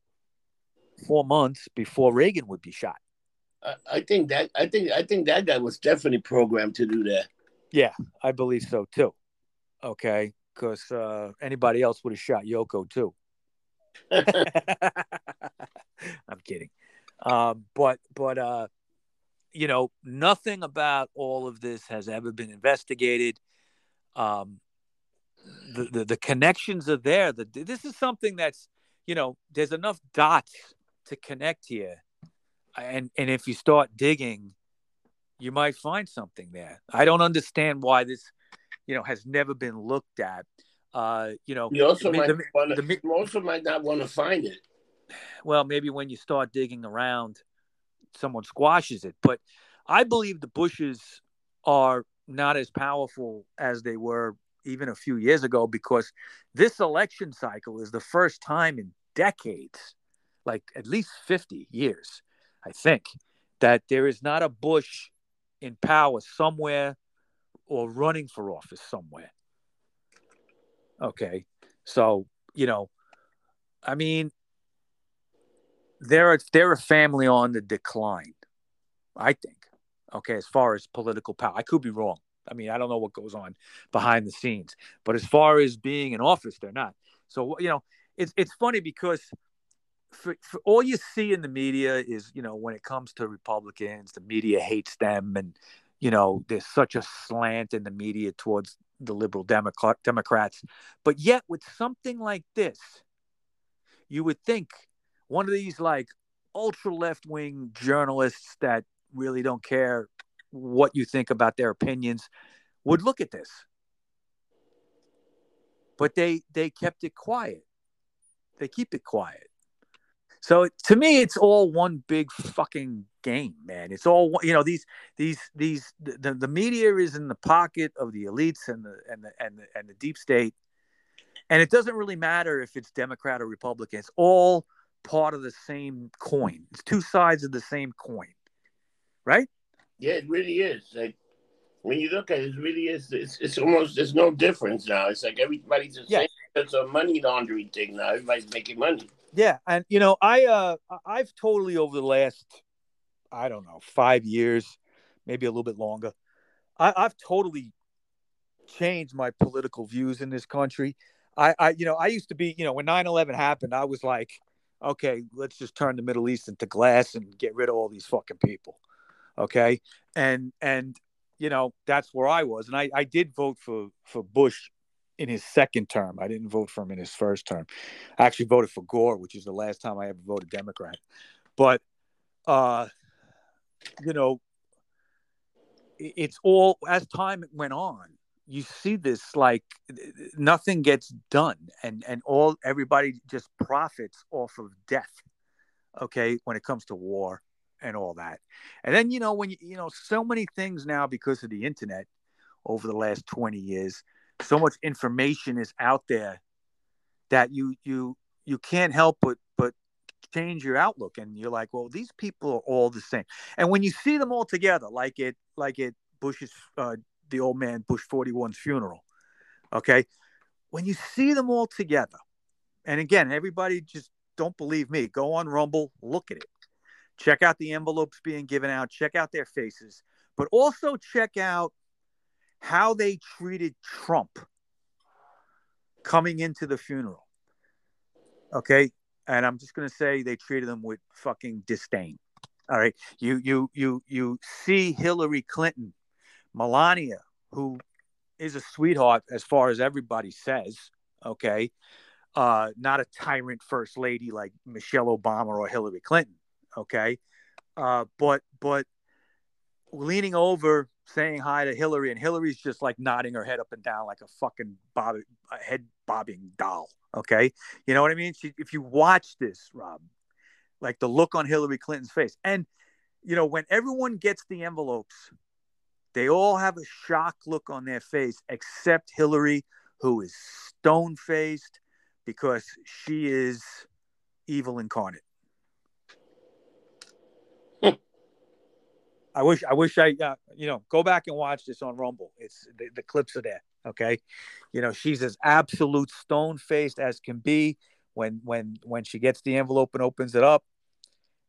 four months before Reagan would be shot. I think that I think I think that guy was definitely programmed to do that. Yeah, I believe so too. Okay, because uh, anybody else would have shot Yoko too. I'm kidding, um, but but uh, you know nothing about all of this has ever been investigated. Um, the, the the connections are there. The, this is something that's you know there's enough dots to connect here. And and if you start digging, you might find something there. I don't understand why this, you know, has never been looked at. Uh, you know, you also the, might the, wanna, the, you also might not want to find it. Well, maybe when you start digging around, someone squashes it. But I believe the Bushes are not as powerful as they were even a few years ago because this election cycle is the first time in decades like at least 50 years, I think, that there is not a Bush in power somewhere or running for office somewhere. Okay. So, you know, I mean, they're, they're a family on the decline, I think. Okay. As far as political power, I could be wrong. I mean, I don't know what goes on behind the scenes, but as far as being in office, they're not. So, you know, it's, it's funny because for, for all you see in the media is you know when it comes to republicans the media hates them and you know there's such a slant in the media towards the liberal Democrat, democrats. But yet with something like this you would think one of these like ultra left wing journalists that really don't care what you think about their opinions would look at this. But they they kept it quiet. They keep it quiet so to me, it's all one big fucking game, man. It's all you know. These these these the, the media is in the pocket of the elites and the and the and the, and the deep state, and it doesn't really matter if it's Democrat or Republican. It's all part of the same coin. It's two sides of the same coin, right? Yeah, it really is. Like when you look at it, it really is. It's, it's almost there's no difference now. It's like everybody's the yeah. same. It's a money laundering thing now. Everybody's making money. Yeah, and you know, I uh, I've totally over the last, I don't know, five years, maybe a little bit longer, I, I've totally changed my political views in this country. I, I, you know, I used to be, you know, when 9-11 happened, I was like, okay, let's just turn the Middle East into glass and get rid of all these fucking people. Okay. And, and, you know, that's where I was. And I, I did vote for, for Bush in his second term. I didn't vote for him in his first term. I actually voted for Gore, which is the last time I ever voted Democrat. But, uh, you know, it's all as time went on you see this like nothing gets done and and all everybody just profits off of death okay when it comes to war and all that and then you know when you you know so many things now because of the internet over the last 20 years so much information is out there that you you you can't help but but change your outlook and you're like well these people are all the same and when you see them all together like it like it bush's uh, the old man Bush 41's funeral. Okay. When you see them all together, and again, everybody just don't believe me. Go on Rumble, look at it. Check out the envelopes being given out, check out their faces, but also check out how they treated Trump coming into the funeral. Okay. And I'm just going to say they treated him with fucking disdain. All right. You, you, you, you see Hillary Clinton Melania, who is a sweetheart as far as everybody says, okay, uh, not a tyrant first lady like Michelle Obama or Hillary Clinton, okay, uh, but but leaning over saying hi to Hillary, and Hillary's just like nodding her head up and down like a fucking bob, a head bobbing doll. Okay, you know what I mean? She, if you watch this, Rob, like the look on Hillary Clinton's face, and you know when everyone gets the envelopes they all have a shock look on their face, except Hillary, who is stone faced because she is evil incarnate. I wish, I wish I, uh, you know, go back and watch this on Rumble. It's the, the clips are there. Okay, you know, she's as absolute stone faced as can be when when when she gets the envelope and opens it up,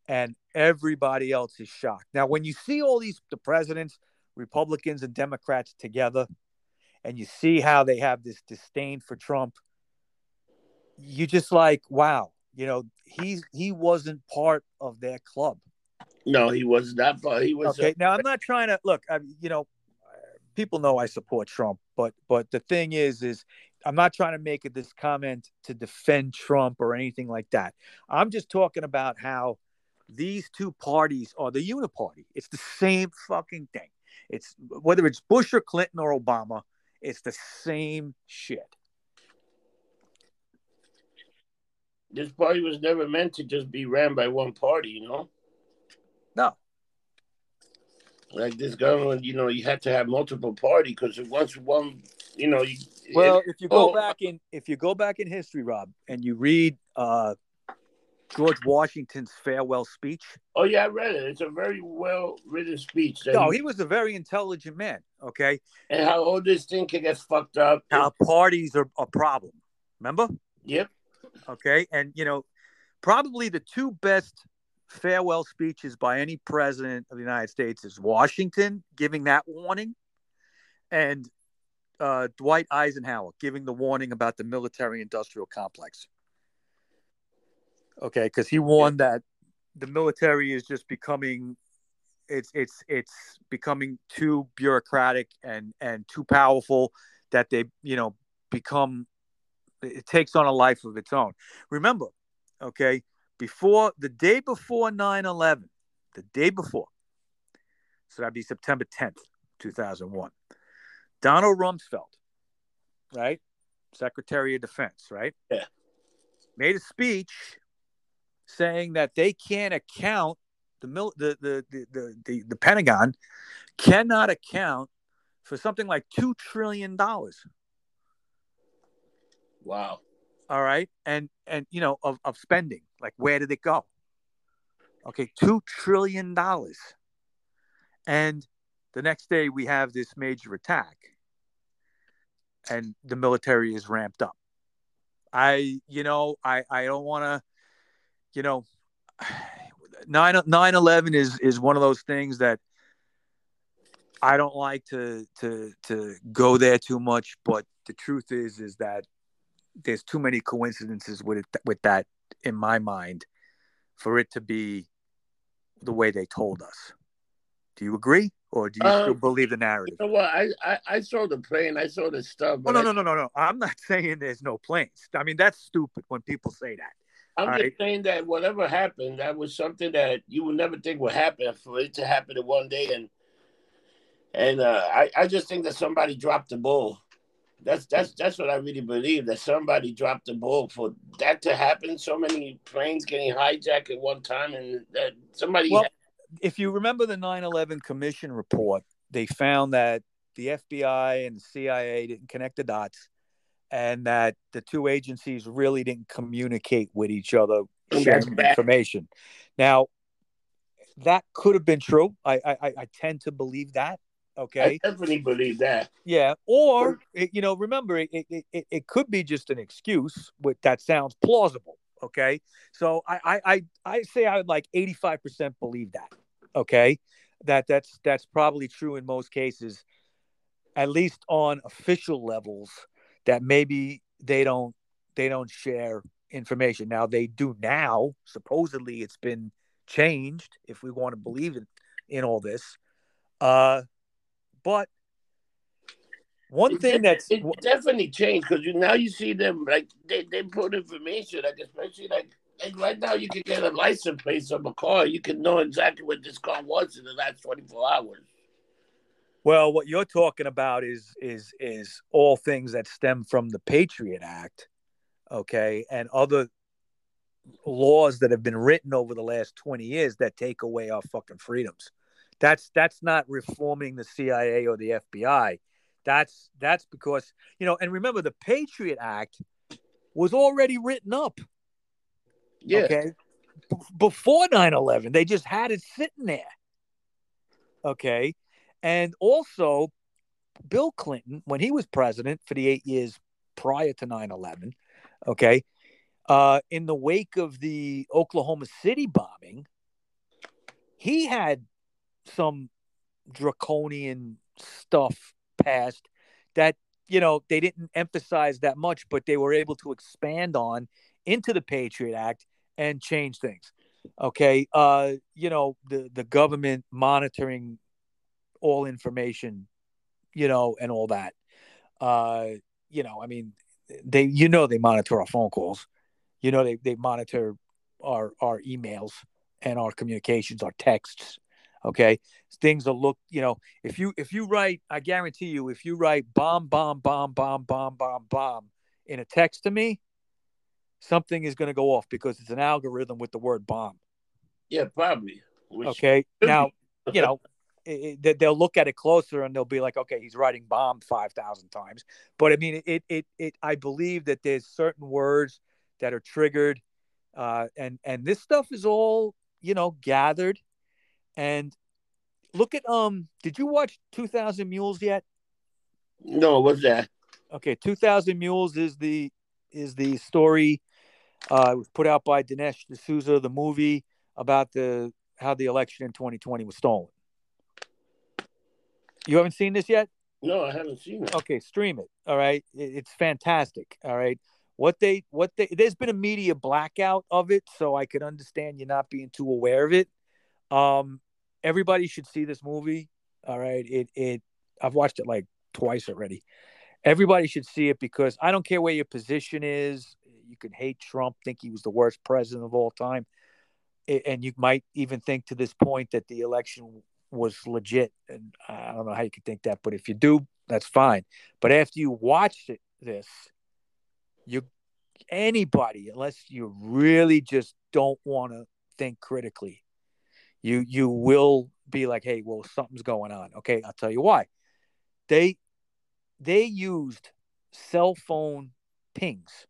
and everybody else is shocked. Now, when you see all these the presidents, Republicans and Democrats together, and you see how they have this disdain for Trump, you just like, wow, you know, he's he wasn't part of their club. No, he was not. But he was okay. A- now I'm uh, not trying to look. I, you know, people know I support Trump, but but the thing is, is I'm not trying to make it this comment to defend Trump or anything like that. I'm just talking about how these two parties are the uniparty. It's the same fucking thing. It's whether it's Bush or Clinton or Obama, it's the same shit. This party was never meant to just be ran by one party, you know? No. Like this government, you know, you had to have multiple party because once one, you know, you, well, it, if you go oh, back in, if you go back in history, Rob, and you read uh, George Washington's farewell speech. Oh yeah, I read it. It's a very well written speech. No, he, he, was a very intelligent man. Okay. And how all this thing can get fucked up. How parties are a problem. Remember? Yep. Okay, and you know, probably the two best farewell speeches by any president of the United States is Washington giving that warning, and uh, Dwight Eisenhower giving the warning about the military-industrial complex. Okay because he warned that the military is just becoming it's it's it's becoming too bureaucratic and and too powerful that they you know become it takes on a life of its own. Remember okay before the day before 9-11 the day before so that'd be september 10th 2001 donald rumsfeld right? Secretary of defense right? Yeah. Made a speech saying that they can't account the mil the the the the, the, the Pentagon cannot account for something like two trillion dollars. Wow. All right, and and you know of of spending, like where did it go? Okay, two trillion dollars, and the next day we have this major attack, and the military is ramped up. I, you know, I I don't want to, you know, 9 9/11 is is one of those things that I don't like to to to go there too much, but the truth is is that there's too many coincidences with it with that in my mind for it to be the way they told us. Do you agree, or do you um, still believe the narrative? You know what? I, I I saw the plane, I saw the stuff. Oh, no, no, no, no, no. I'm not saying there's no planes. I mean that's stupid when people say that. I'm All just right? saying that whatever happened, that was something that you would never think would happen for it to happen in one day, and and uh, I I just think that somebody dropped the ball. That's that's that's what I really believe that somebody dropped the ball for that to happen. So many planes getting hijacked at one time, and that somebody. Well, had... if you remember the 9/11 Commission report, they found that the FBI and the CIA didn't connect the dots and that the two agencies really didn't communicate with each other sharing information. Now, that could have been true. I, I I tend to believe that. Okay, I definitely believe that. Yeah, or it, you know, remember, it, it it it could be just an excuse. With that sounds plausible. Okay, so I I I, I say I would like eighty five percent believe that. Okay, that that's that's probably true in most cases, at least on official levels that maybe they don't they don't share information. Now they do now. Supposedly it's been changed if we want to believe in, in all this. Uh, but one it thing that's it definitely changed because you now you see them like they, they put information like especially like like right now you can get a license plate of a car you can know exactly what this car was in the last 24 hours well, what you're talking about is is is all things that stem from the Patriot Act, okay, and other laws that have been written over the last 20 years that take away our fucking freedoms. That's that's not reforming the CIA or the FBI. That's that's because, you know, and remember the Patriot Act was already written up. Yeah. Okay. B- before 9/11, they just had it sitting there. Okay. And also, Bill Clinton, when he was president for the eight years prior to 9 11, okay, uh, in the wake of the Oklahoma City bombing, he had some draconian stuff passed that, you know, they didn't emphasize that much, but they were able to expand on into the Patriot Act and change things. Okay. Uh, you know, the, the government monitoring all information, you know, and all that. Uh, you know, I mean, they, you know, they monitor our phone calls, you know, they, they monitor our, our emails and our communications, our texts. Okay. Things will look, you know, if you, if you write, I guarantee you, if you write bomb, bomb, bomb, bomb, bomb, bomb, bomb in a text to me, something is going to go off because it's an algorithm with the word bomb. Yeah, probably. Which okay. Now, you know, it, they'll look at it closer and they'll be like, okay, he's writing bomb five thousand times. But I mean, it, it, it. I believe that there's certain words that are triggered, uh, and and this stuff is all you know gathered. And look at um, did you watch Two Thousand Mules yet? No, what's that? Okay, Two Thousand Mules is the is the story. Uh, it was put out by Dinesh D'Souza, the movie about the how the election in 2020 was stolen. You haven't seen this yet? No, I haven't seen it. Okay, stream it. All right, it's fantastic. All right, what they what they there's been a media blackout of it, so I could understand you not being too aware of it. Um, everybody should see this movie. All right, it it I've watched it like twice already. Everybody should see it because I don't care where your position is. You can hate Trump, think he was the worst president of all time, and you might even think to this point that the election was legit. And I don't know how you could think that, but if you do, that's fine. But after you watch it, this, you anybody, unless you really just don't want to think critically, you you will be like, hey, well, something's going on. Okay, I'll tell you why. They they used cell phone pings.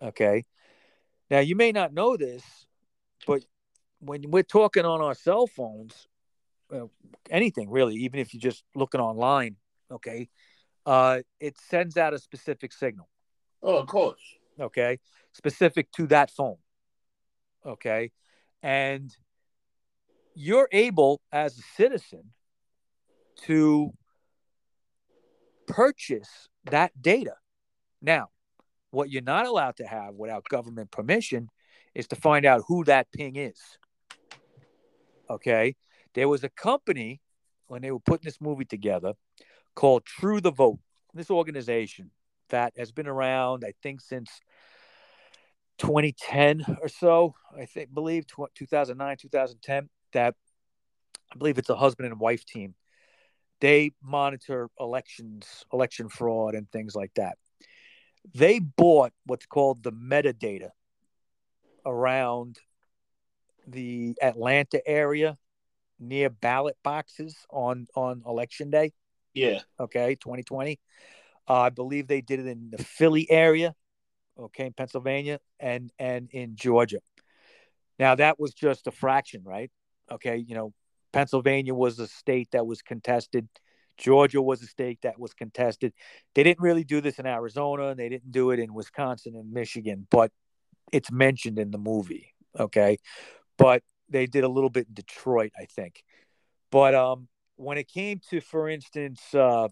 Okay. Now you may not know this, but when we're talking on our cell phones, uh, anything really, even if you're just looking online, okay, uh, it sends out a specific signal. Oh, of course. Okay, specific to that phone. Okay, and you're able as a citizen to purchase that data. Now, what you're not allowed to have without government permission is to find out who that ping is. Okay. There was a company when they were putting this movie together called True the Vote. This organization that has been around, I think, since 2010 or so. I think, believe 2009, 2010. That I believe it's a husband and wife team. They monitor elections, election fraud, and things like that. They bought what's called the metadata around the Atlanta area near ballot boxes on on election day. Yeah. Okay, 2020. Uh, I believe they did it in the Philly area, okay, in Pennsylvania and and in Georgia. Now that was just a fraction, right? Okay, you know, Pennsylvania was a state that was contested. Georgia was a state that was contested. They didn't really do this in Arizona, and they didn't do it in Wisconsin and Michigan, but it's mentioned in the movie. Okay, but they did a little bit in Detroit, I think. But um, when it came to, for instance, uh,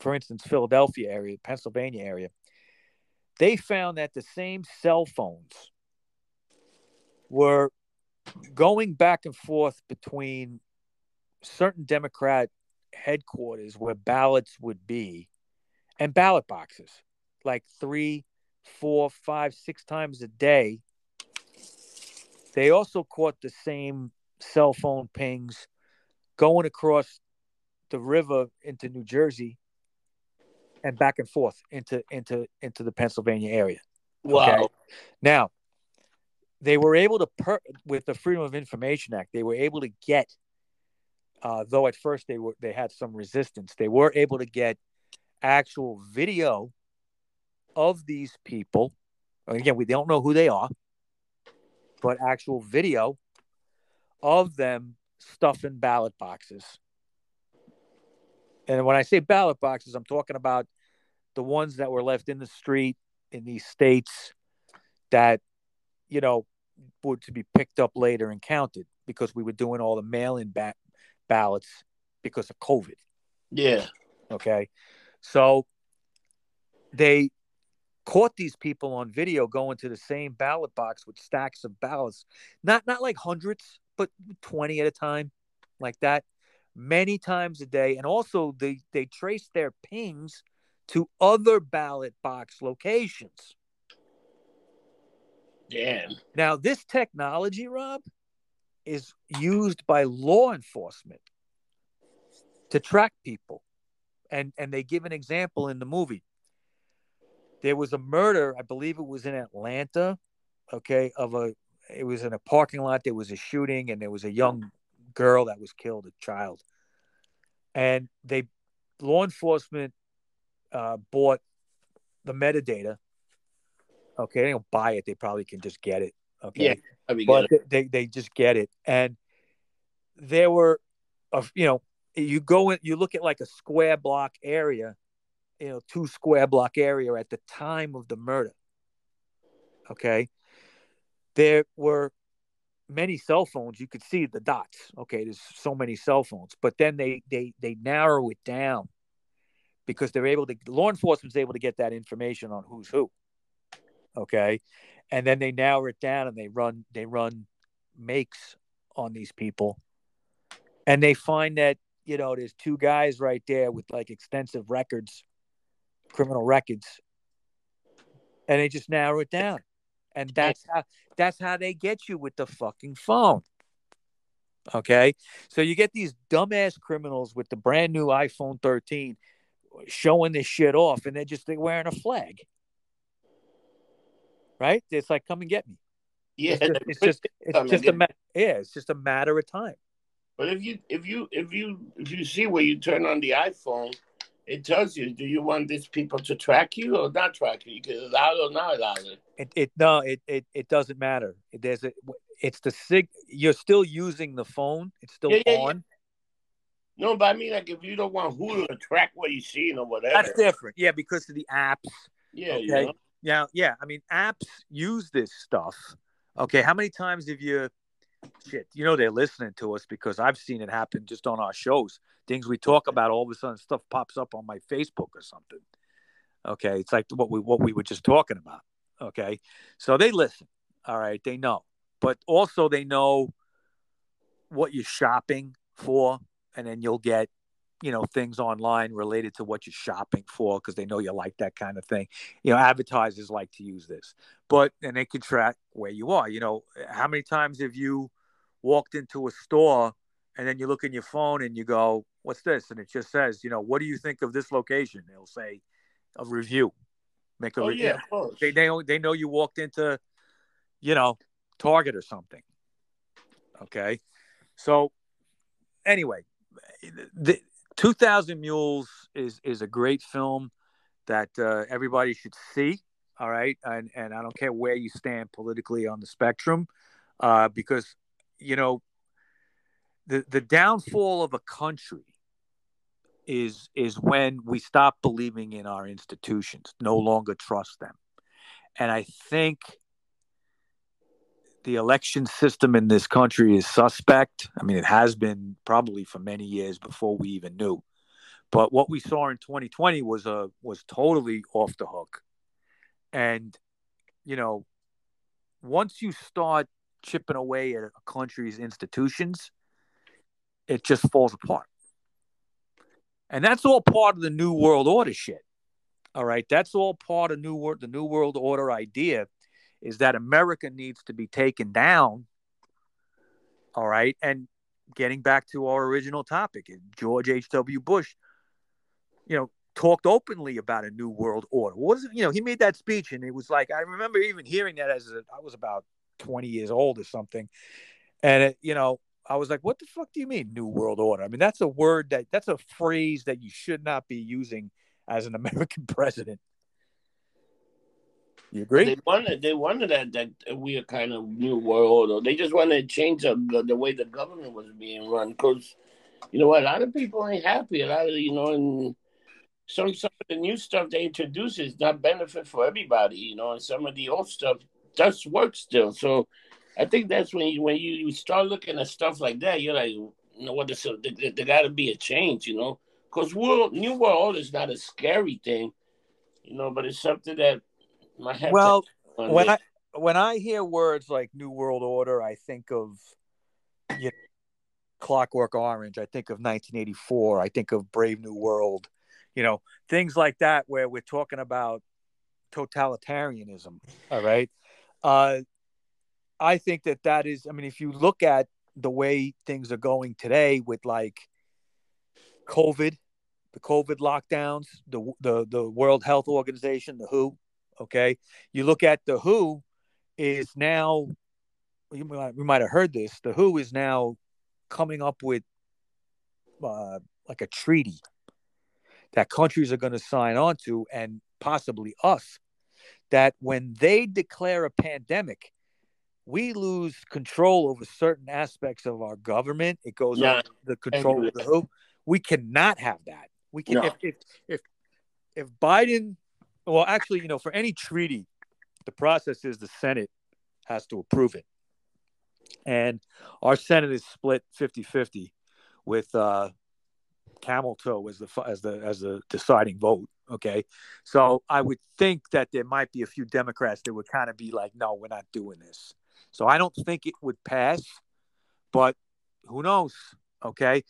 for instance, Philadelphia area, Pennsylvania area, they found that the same cell phones were going back and forth between certain Democrat headquarters where ballots would be and ballot boxes like three, four, five, six times a day they also caught the same cell phone pings going across the river into New Jersey and back and forth into into into the Pennsylvania area. Wow. Okay? Now, they were able to per with the Freedom of Information Act, they were able to get uh, though at first they were they had some resistance, they were able to get actual video of these people. Again, we don't know who they are but actual video of them stuffing ballot boxes. And when I say ballot boxes, I'm talking about the ones that were left in the street in these states that, you know, were to be picked up later and counted because we were doing all the mail in ba- ballots because of COVID. Yeah. Okay. So they caught these people on video going to the same ballot box with stacks of ballots, not not like hundreds, but 20 at a time, like that, many times a day. And also they they traced their pings to other ballot box locations. Damn. Now this technology, Rob, is used by law enforcement to track people. And and they give an example in the movie there was a murder, I believe it was in Atlanta, okay, of a it was in a parking lot, there was a shooting and there was a young girl that was killed, a child. And they law enforcement uh, bought the metadata. Okay, they don't buy it, they probably can just get it. Okay. Yeah, I mean, but they, they, they just get it. And there were, a, you know, you go in, you look at like a square block area you know two square block area at the time of the murder okay there were many cell phones you could see the dots okay there's so many cell phones but then they they they narrow it down because they're able to law enforcement's able to get that information on who's who okay and then they narrow it down and they run they run makes on these people and they find that you know there's two guys right there with like extensive records criminal records, and they just narrow it down. And that's how that's how they get you with the fucking phone. Okay, so you get these dumbass criminals with the brand new iPhone 13 showing this shit off, and they're just they're wearing a flag. Right? It's like, come and get me. Yeah, It's just, it's just, it's just a ma- yeah, it's just a matter of time. But if you if you if you if you see where you turn on the iPhone, it tells you do you want these people to track you or not track you? You can allow it or not allow it. It, it no, it, it it doesn't matter. There's a, it's the sig. You're still using the phone. It's still Yeah, yeah, yeah. on. No, but I mean like if you don't want Hulu to track what you're seeing or whatever. That's different. Yeah, because of the apps. yeah, you Okay. know? Yeah, yeah. I mean, apps use this stuff. Okay, how many times have you? Shit, you know they're listening to us because I've seen it happen just on our shows. Things we talk about, all of a sudden, stuff pops up on my Facebook or something. Okay, it's like what we what we were just talking about. Okay, so they listen. All right, they know, but also they know what you're shopping for, and then you'll get you know things online related to what you're shopping for because they know you like that kind of thing. You know advertisers like to use this but and they can track where you are you know eh, how many times have you walked into a store and then you look in your phone and you go what's this? And it just says you know what do you think of this location? They'll say a review. Make a Oh re- yeah, of course. they, they know they know you walked into you know target or something okay? So anyway eh, the 2000 mules is is a great film that uh, everybody should see all right? And and i don't care where you stand politically on the spectrum uh, because you know the the downfall of a country is is when we stop believing in our institutions no longer trust them. And i think the election system in this country is suspect. I mean, it has been probably for many years before we even knew. But what we saw in 2020 was a was totally off the hook. And you know, once you start chipping away at a country's institutions, it just falls apart. And that's all part of the new world order shit. All right, that's all part of new world the new world order idea is that America needs to be taken down. All right. And getting back to our original topic, George H.W. Bush, you know, talked openly about a new world order. What is it? You know, he made that speech and it was like, I remember even hearing that as a, I was about 20 years old or something. And, it, you know, I was like, what the fuck do you mean, new world order? I mean, that's a word that, that's a phrase that you should not be using as an American president. You agree? They wanted they wanted that that we are kind of new world order. They just wanted to change the, the way the government was being run because you know a lot of people ain't happy. A lot of you know, and some some of the new stuff they introduce is not benefit for everybody. You know, and some of the old stuff does work still. So I think that's when you when you, you start looking at stuff like that, you're like, you know what, there, there, there got to be a change. You know, because world new world order is not a scary thing. You know, but it's something that well, when I when I hear words like New World Order, I think of you know, Clockwork Orange. I think of 1984. I think of Brave New World. You know, things like that, where we're talking about totalitarianism. All right. Uh, I think that that is. I mean, if you look at the way things are going today with like COVID, the COVID lockdowns, the the the World Health Organization, the WHO. Okay, you look at the WHO is now. You might, we might have heard this. The WHO is now coming up with uh, like a treaty that countries are going to sign on to, and possibly us. That when they declare a pandemic, we lose control over certain aspects of our government. It goes Yeah. under the control of the WHO. We cannot have that. We can No. if, if if if Biden, well, actually, you know, for any treaty, the process is the Senate has to approve it, and our Senate is split 50-50 with uh, camel toe as the as the as the deciding vote. Okay, so I would think that there might be a few Democrats that would kind of be like, "No, we're not doing this." So I don't think it would pass, but who knows? Okay,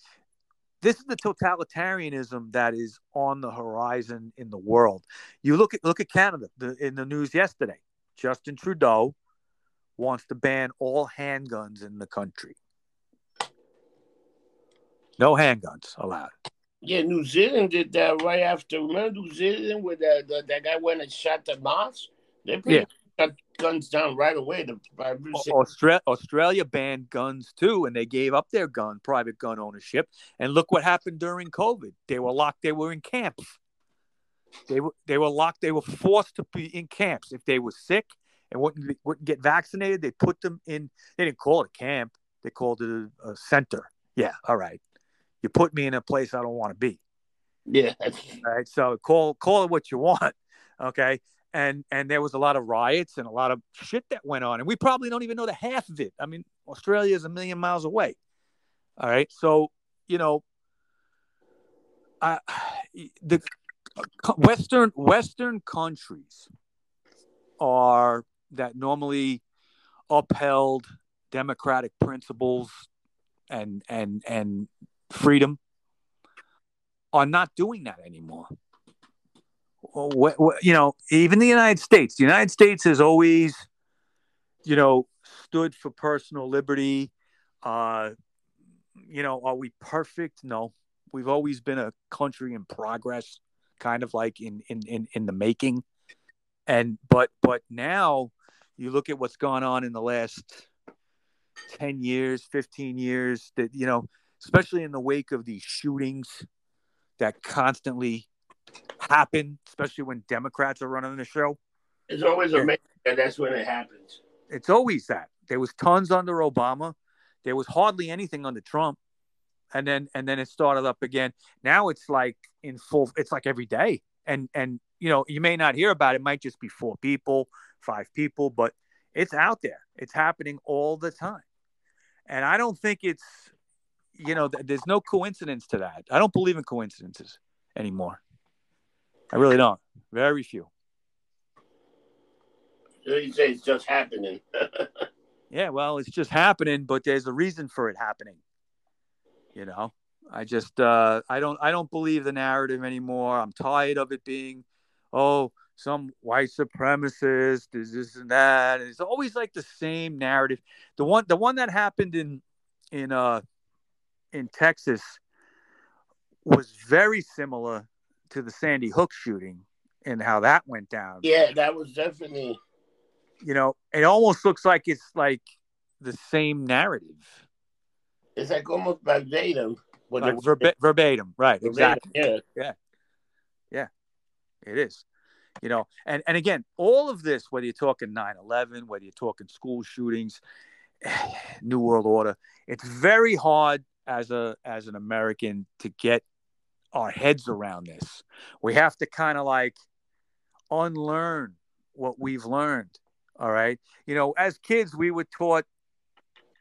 this is the totalitarianism that is on the horizon in the world. You look at look at Canada the, in the news yesterday. Justin Trudeau wants to ban all handguns in the country. No handguns allowed. Yeah, New Zealand did that right after. Remember New Zealand where that that, that guy went and shot the mosque? They're pretty Yeah. Shut guns down right away. The Australia, Australia banned guns too, and they gave up their gun, private gun ownership. And look what happened during COVID. They were locked. They were in camps. They were they were locked. They were forced to be in camps. If they were sick and wouldn't wouldn't get vaccinated, they put them in. They didn't call it a camp. They called it a, a center. Yeah, all right. You put me in a place I don't want to be. Yeah. All right. So call call it what you want. Okay. And and there was a lot of riots and a lot of shit that went on, and we probably don't even know the half of it. I mean, Australia is a million miles away. All right. So you know, uh, the Western Western countries are that normally upheld democratic principles and and and freedom are not doing that anymore. You know, even the United States, the United States has always, you know, stood for personal liberty. Uh, you know, are we perfect? No, we've always been a country in progress, kind of like in in in, in the making. And but but now you look at what's gone on in the last 10 years 15 years that you know especially in the wake of these shootings that constantly happen, especially when Democrats are running the show. It's always amazing that that's when it happens. It's always that. There was tons under Obama. There was hardly anything under Trump. And then and then it started up again. Now it's like in full it's like every day. And and you know, you may not hear about it, it might just be four people, five people, but it's out there. It's happening all the time. And I don't think it's you know, there's no coincidence to that. I don't believe in coincidences anymore. I really don't. Very few. So you say it's just happening. yeah, well, it's just happening, but there's a reason for it happening. You know, I just uh, I don't I don't believe the narrative anymore. I'm tired of it being, oh, some white supremacist is this and that. And it's always like the same narrative. The one the one that happened in in uh in Texas was very similar to the Sandy Hook shooting and how that went down. Yeah, that was definitely. You know, it almost looks like it's like the same narrative. It's like almost verbatim. Like verba- verbatim, right? Verbatim, exactly. Yeah, yeah, yeah. It is. You know, and and again, all of this, whether you're talking 9/11, whether you're talking school shootings, New World Order, it's very hard as a as an American to get our heads around this. We have to kind of like unlearn what we've learned. All right. You know, as kids, we were taught,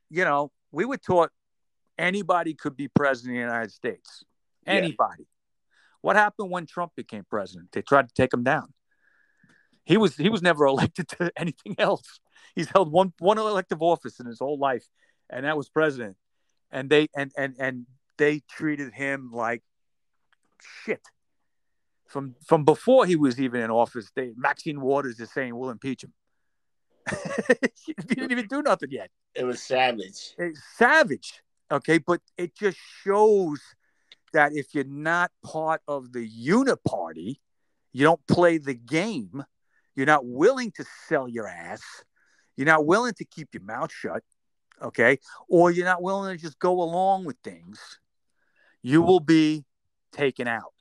you know, we were taught anybody could be president of the United States. Anybody. Yeah. What happened when Trump became president? They tried to take him down. He was he was never elected to anything else. He's held one one elective office in his whole life, and that was president and they and and and they treated him like shit from from before he was even in office. They Maxine Waters is saying we'll impeach him. he didn't even do nothing yet. It was savage. It's savage. Okay, but it just shows that if you're not part of the uniparty, you don't play the game. You're not willing to sell your ass. You're not willing to keep your mouth shut okay, or you're not willing to just go along with things, you will be taken out.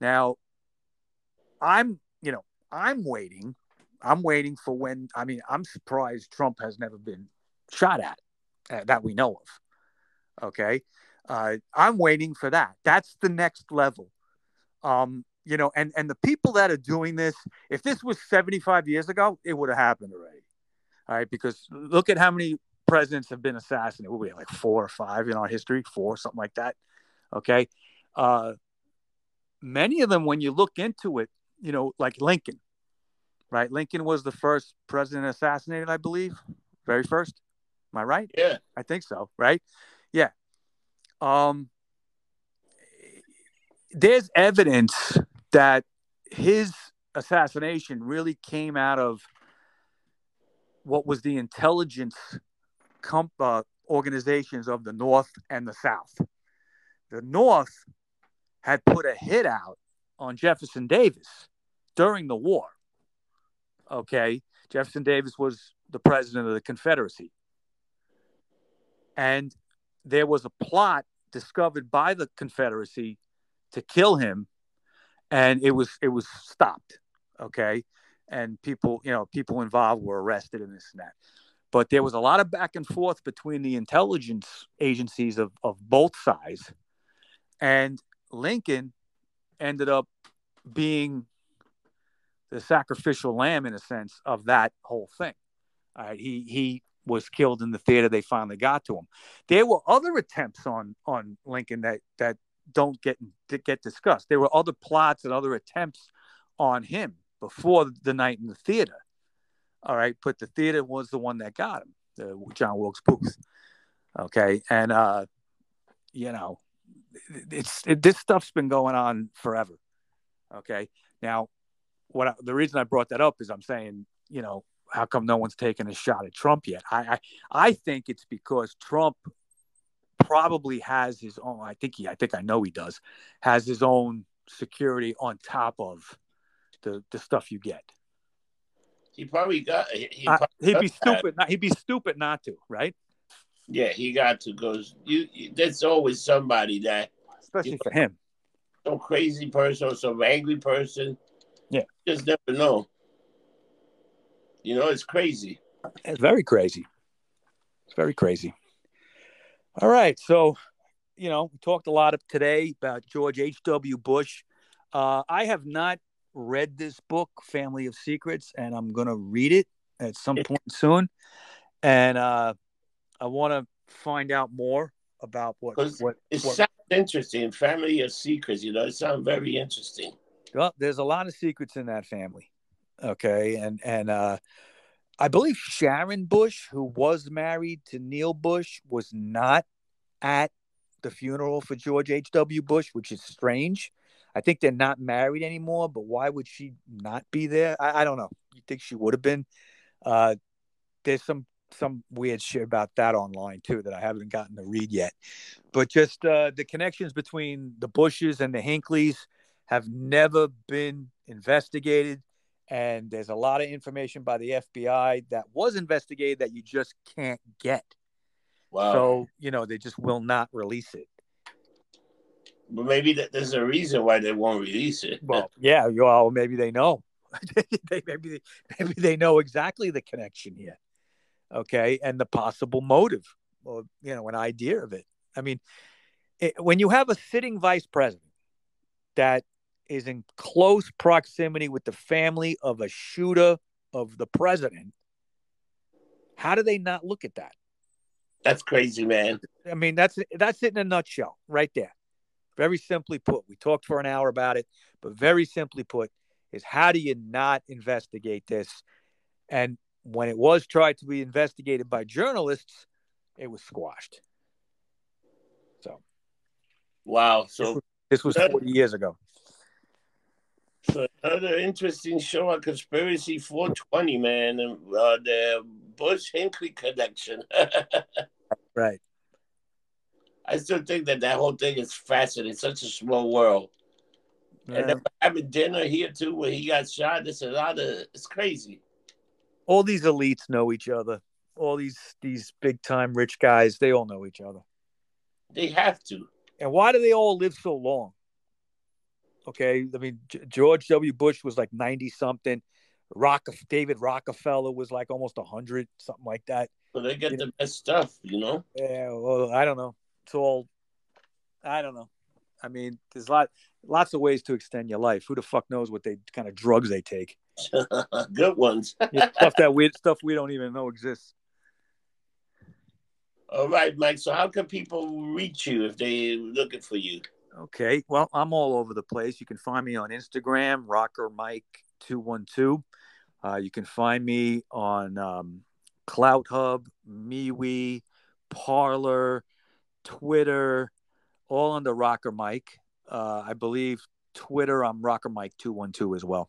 Now, I'm, you know, I'm waiting. I'm waiting for when, I mean, I'm surprised Trump has never been shot at uh, that we know of. Okay. Uh, I'm waiting for that. That's the next level. Um, you know, and, and the people that are doing this, if this was 75 years ago, it would have happened already. All right. Because look at how many presidents have been assassinated. What we like four or five in our history, four something like that. Okay, uh, many of them, when you look into it, you know, like Lincoln, right? Lincoln was the first president assassinated, I believe, very first. Am I right? Yeah, I think so. Right? Yeah. Um, there's evidence that his assassination really came out of what was the intelligence comp, uh, organizations of the North and the South. The North had put a hit out on Jefferson Davis during the war, okay, Jefferson Davis was the president of the Confederacy. And there was a plot discovered by the Confederacy to kill him, and it was it was stopped. Okay, and people you know people involved were arrested in this and that. But there was a lot of back and forth between the intelligence agencies of, of both sides, and Lincoln ended up being the sacrificial lamb in a sense of that whole thing. All right, he he was killed in the theater. They finally got to him. There were other attempts on on Lincoln that that don't get get discussed. There were other plots and other attempts on him before the night in the theater. All right, but the theater was the one that got him, the John Wilkes Booth. Okay, and uh, you know, it's it, this stuff's been going on forever. Okay, now what I, the reason I brought that up is I'm saying, you know, how come no one's taken a shot at Trump yet? I, I, I think it's because Trump probably has his own. I think he, I think I know he does, has his own security on top of the the stuff you get. He probably got. He, he uh, he'd be stupid. Not, he'd be stupid not to, right? Yeah, he got to go. you, you. There's always somebody that, especially you know, for him, some crazy person or some angry person. Yeah, just never know. You know, it's crazy. It's very crazy. It's very crazy. All right. So, you know, we talked a lot of today about George H.W. Bush. Uh, I have not read this book, Family of Secrets, and I'm going to read it at some point soon. And uh, I want to find out more about what, what it what, sounds interesting. Family of Secrets, you know, it sounds very interesting. Well, there's a lot of secrets in that family. Okay, and and uh, I believe Sharon Bush, who was married to Neil Bush, was not at the funeral for George H. W. Bush, which is strange. I think they're not married anymore, but why would she not be there? I, I don't know. You think she would have been? Uh, there's some some weird shit about that online too that I haven't gotten to read yet. But just uh, the connections between the Bushes and the Hinckleys have never been investigated and there's a lot of information by the FBI that was investigated that you just can't get. Wow. So, you know, they just will not release it. But maybe that there's a reason why they won't release it. Well, yeah, well, maybe they know. they, maybe they, maybe they know exactly the connection here. Okay, and the possible motive, or you know, an idea of it. I mean, it, when you have a sitting vice president that is in close proximity with the family of a shooter of the president. How do they not look at that? That's crazy, man. I mean, that's that's it in a nutshell, right there. Very simply put, we talked for an hour about it, but very simply put, is how do you not investigate this? And when it was tried to be investigated by journalists, it was squashed. So, wow. So this was, this was 40 years ago. So another interesting show on Conspiracy 420, man, and uh, the Bush Hinckley connection. right. I still think that that whole thing is fascinating. Such a small world. Yeah. And then having dinner here too, where he got shot. There's a lot of. It's crazy. All these elites know each other. All these these big time rich guys, they all know each other. They have to. And why do they all live so long? Okay, I mean G- George W. Bush was like ninety something. Rock David Rockefeller was like almost hundred, something like that. Well, they get you the know? best stuff, you know. Yeah, well, I don't know. It's all, I don't know. I mean, there's a lot, lots of ways to extend your life. Who the fuck knows what they kind of drugs they take? Good ones. yeah, stuff that weird stuff we don't even know exists. All right, Mike. So, how can people reach you if they're looking for you? Okay. Well, I'm all over the place. You can find me on Instagram, Rocker Mike two one two. Uh, you can find me on um, Clout Hub, MeWe, Parler, Twitter, all under Rocker Mike. Uh, I believe Twitter, I'm Rocker Mike two one two as well.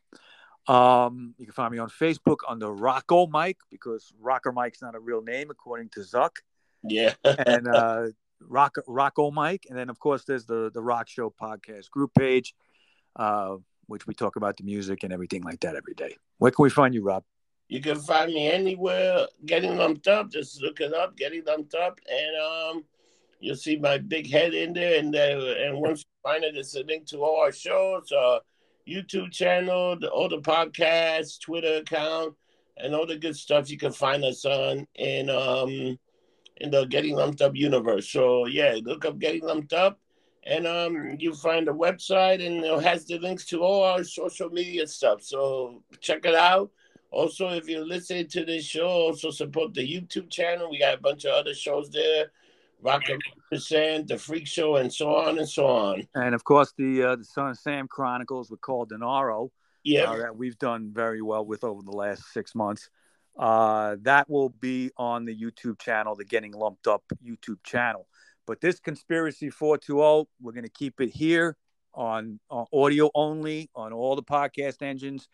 Um, you can find me on Facebook under Rocco Mike because Rocker Mike's not a real name according to Zuck. Yeah. and uh, Rock Rocco Mike, and then of course there's the the Rock Show podcast group page, uh, which we talk about the music and everything like that every day. Where can we find you, Rob? You can find me anywhere getting lumped up. Just look it up, getting lumped up, and um, you'll see my big head in there. And uh, and once you find it, it's a link to all our shows, uh, YouTube channel, the, all the podcasts, Twitter account, and all the good stuff you can find us on in um in the Getting Lumped Up universe. So yeah, look up Getting Lumped Up and um, you find the website and it has the links to all our social media stuff. So check it out. Also, if you're listening to this show, also support the YouTube channel. We got a bunch of other shows there. Rock Percent, The Freak Show, and so on and so on. And of course, the uh, the Son of Sam Chronicles with Carl Denaro. Yeah. Uh, that we've done very well with over the last six months. Uh, that will be on the YouTube channel, the Getting Lumped Up YouTube channel. But this Conspiracy 420, we're going to keep it here on, on audio only on all the podcast engines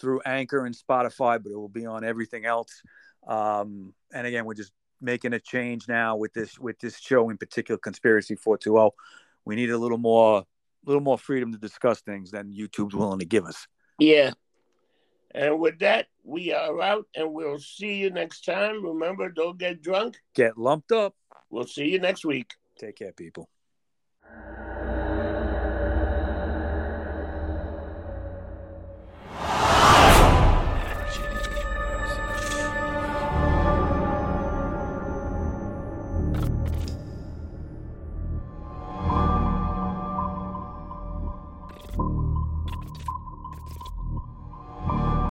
through Anchor and Spotify, but it will be on everything else. Um, and again, we're just making a change now with this with this show in particular, Conspiracy 420. We need a little more, a little more freedom to discuss things than YouTube's willing to give us. Yeah. And with that, we are out and we'll see you next time. Remember, don't get drunk. Get lumped up. We'll see you next week. Take care, people.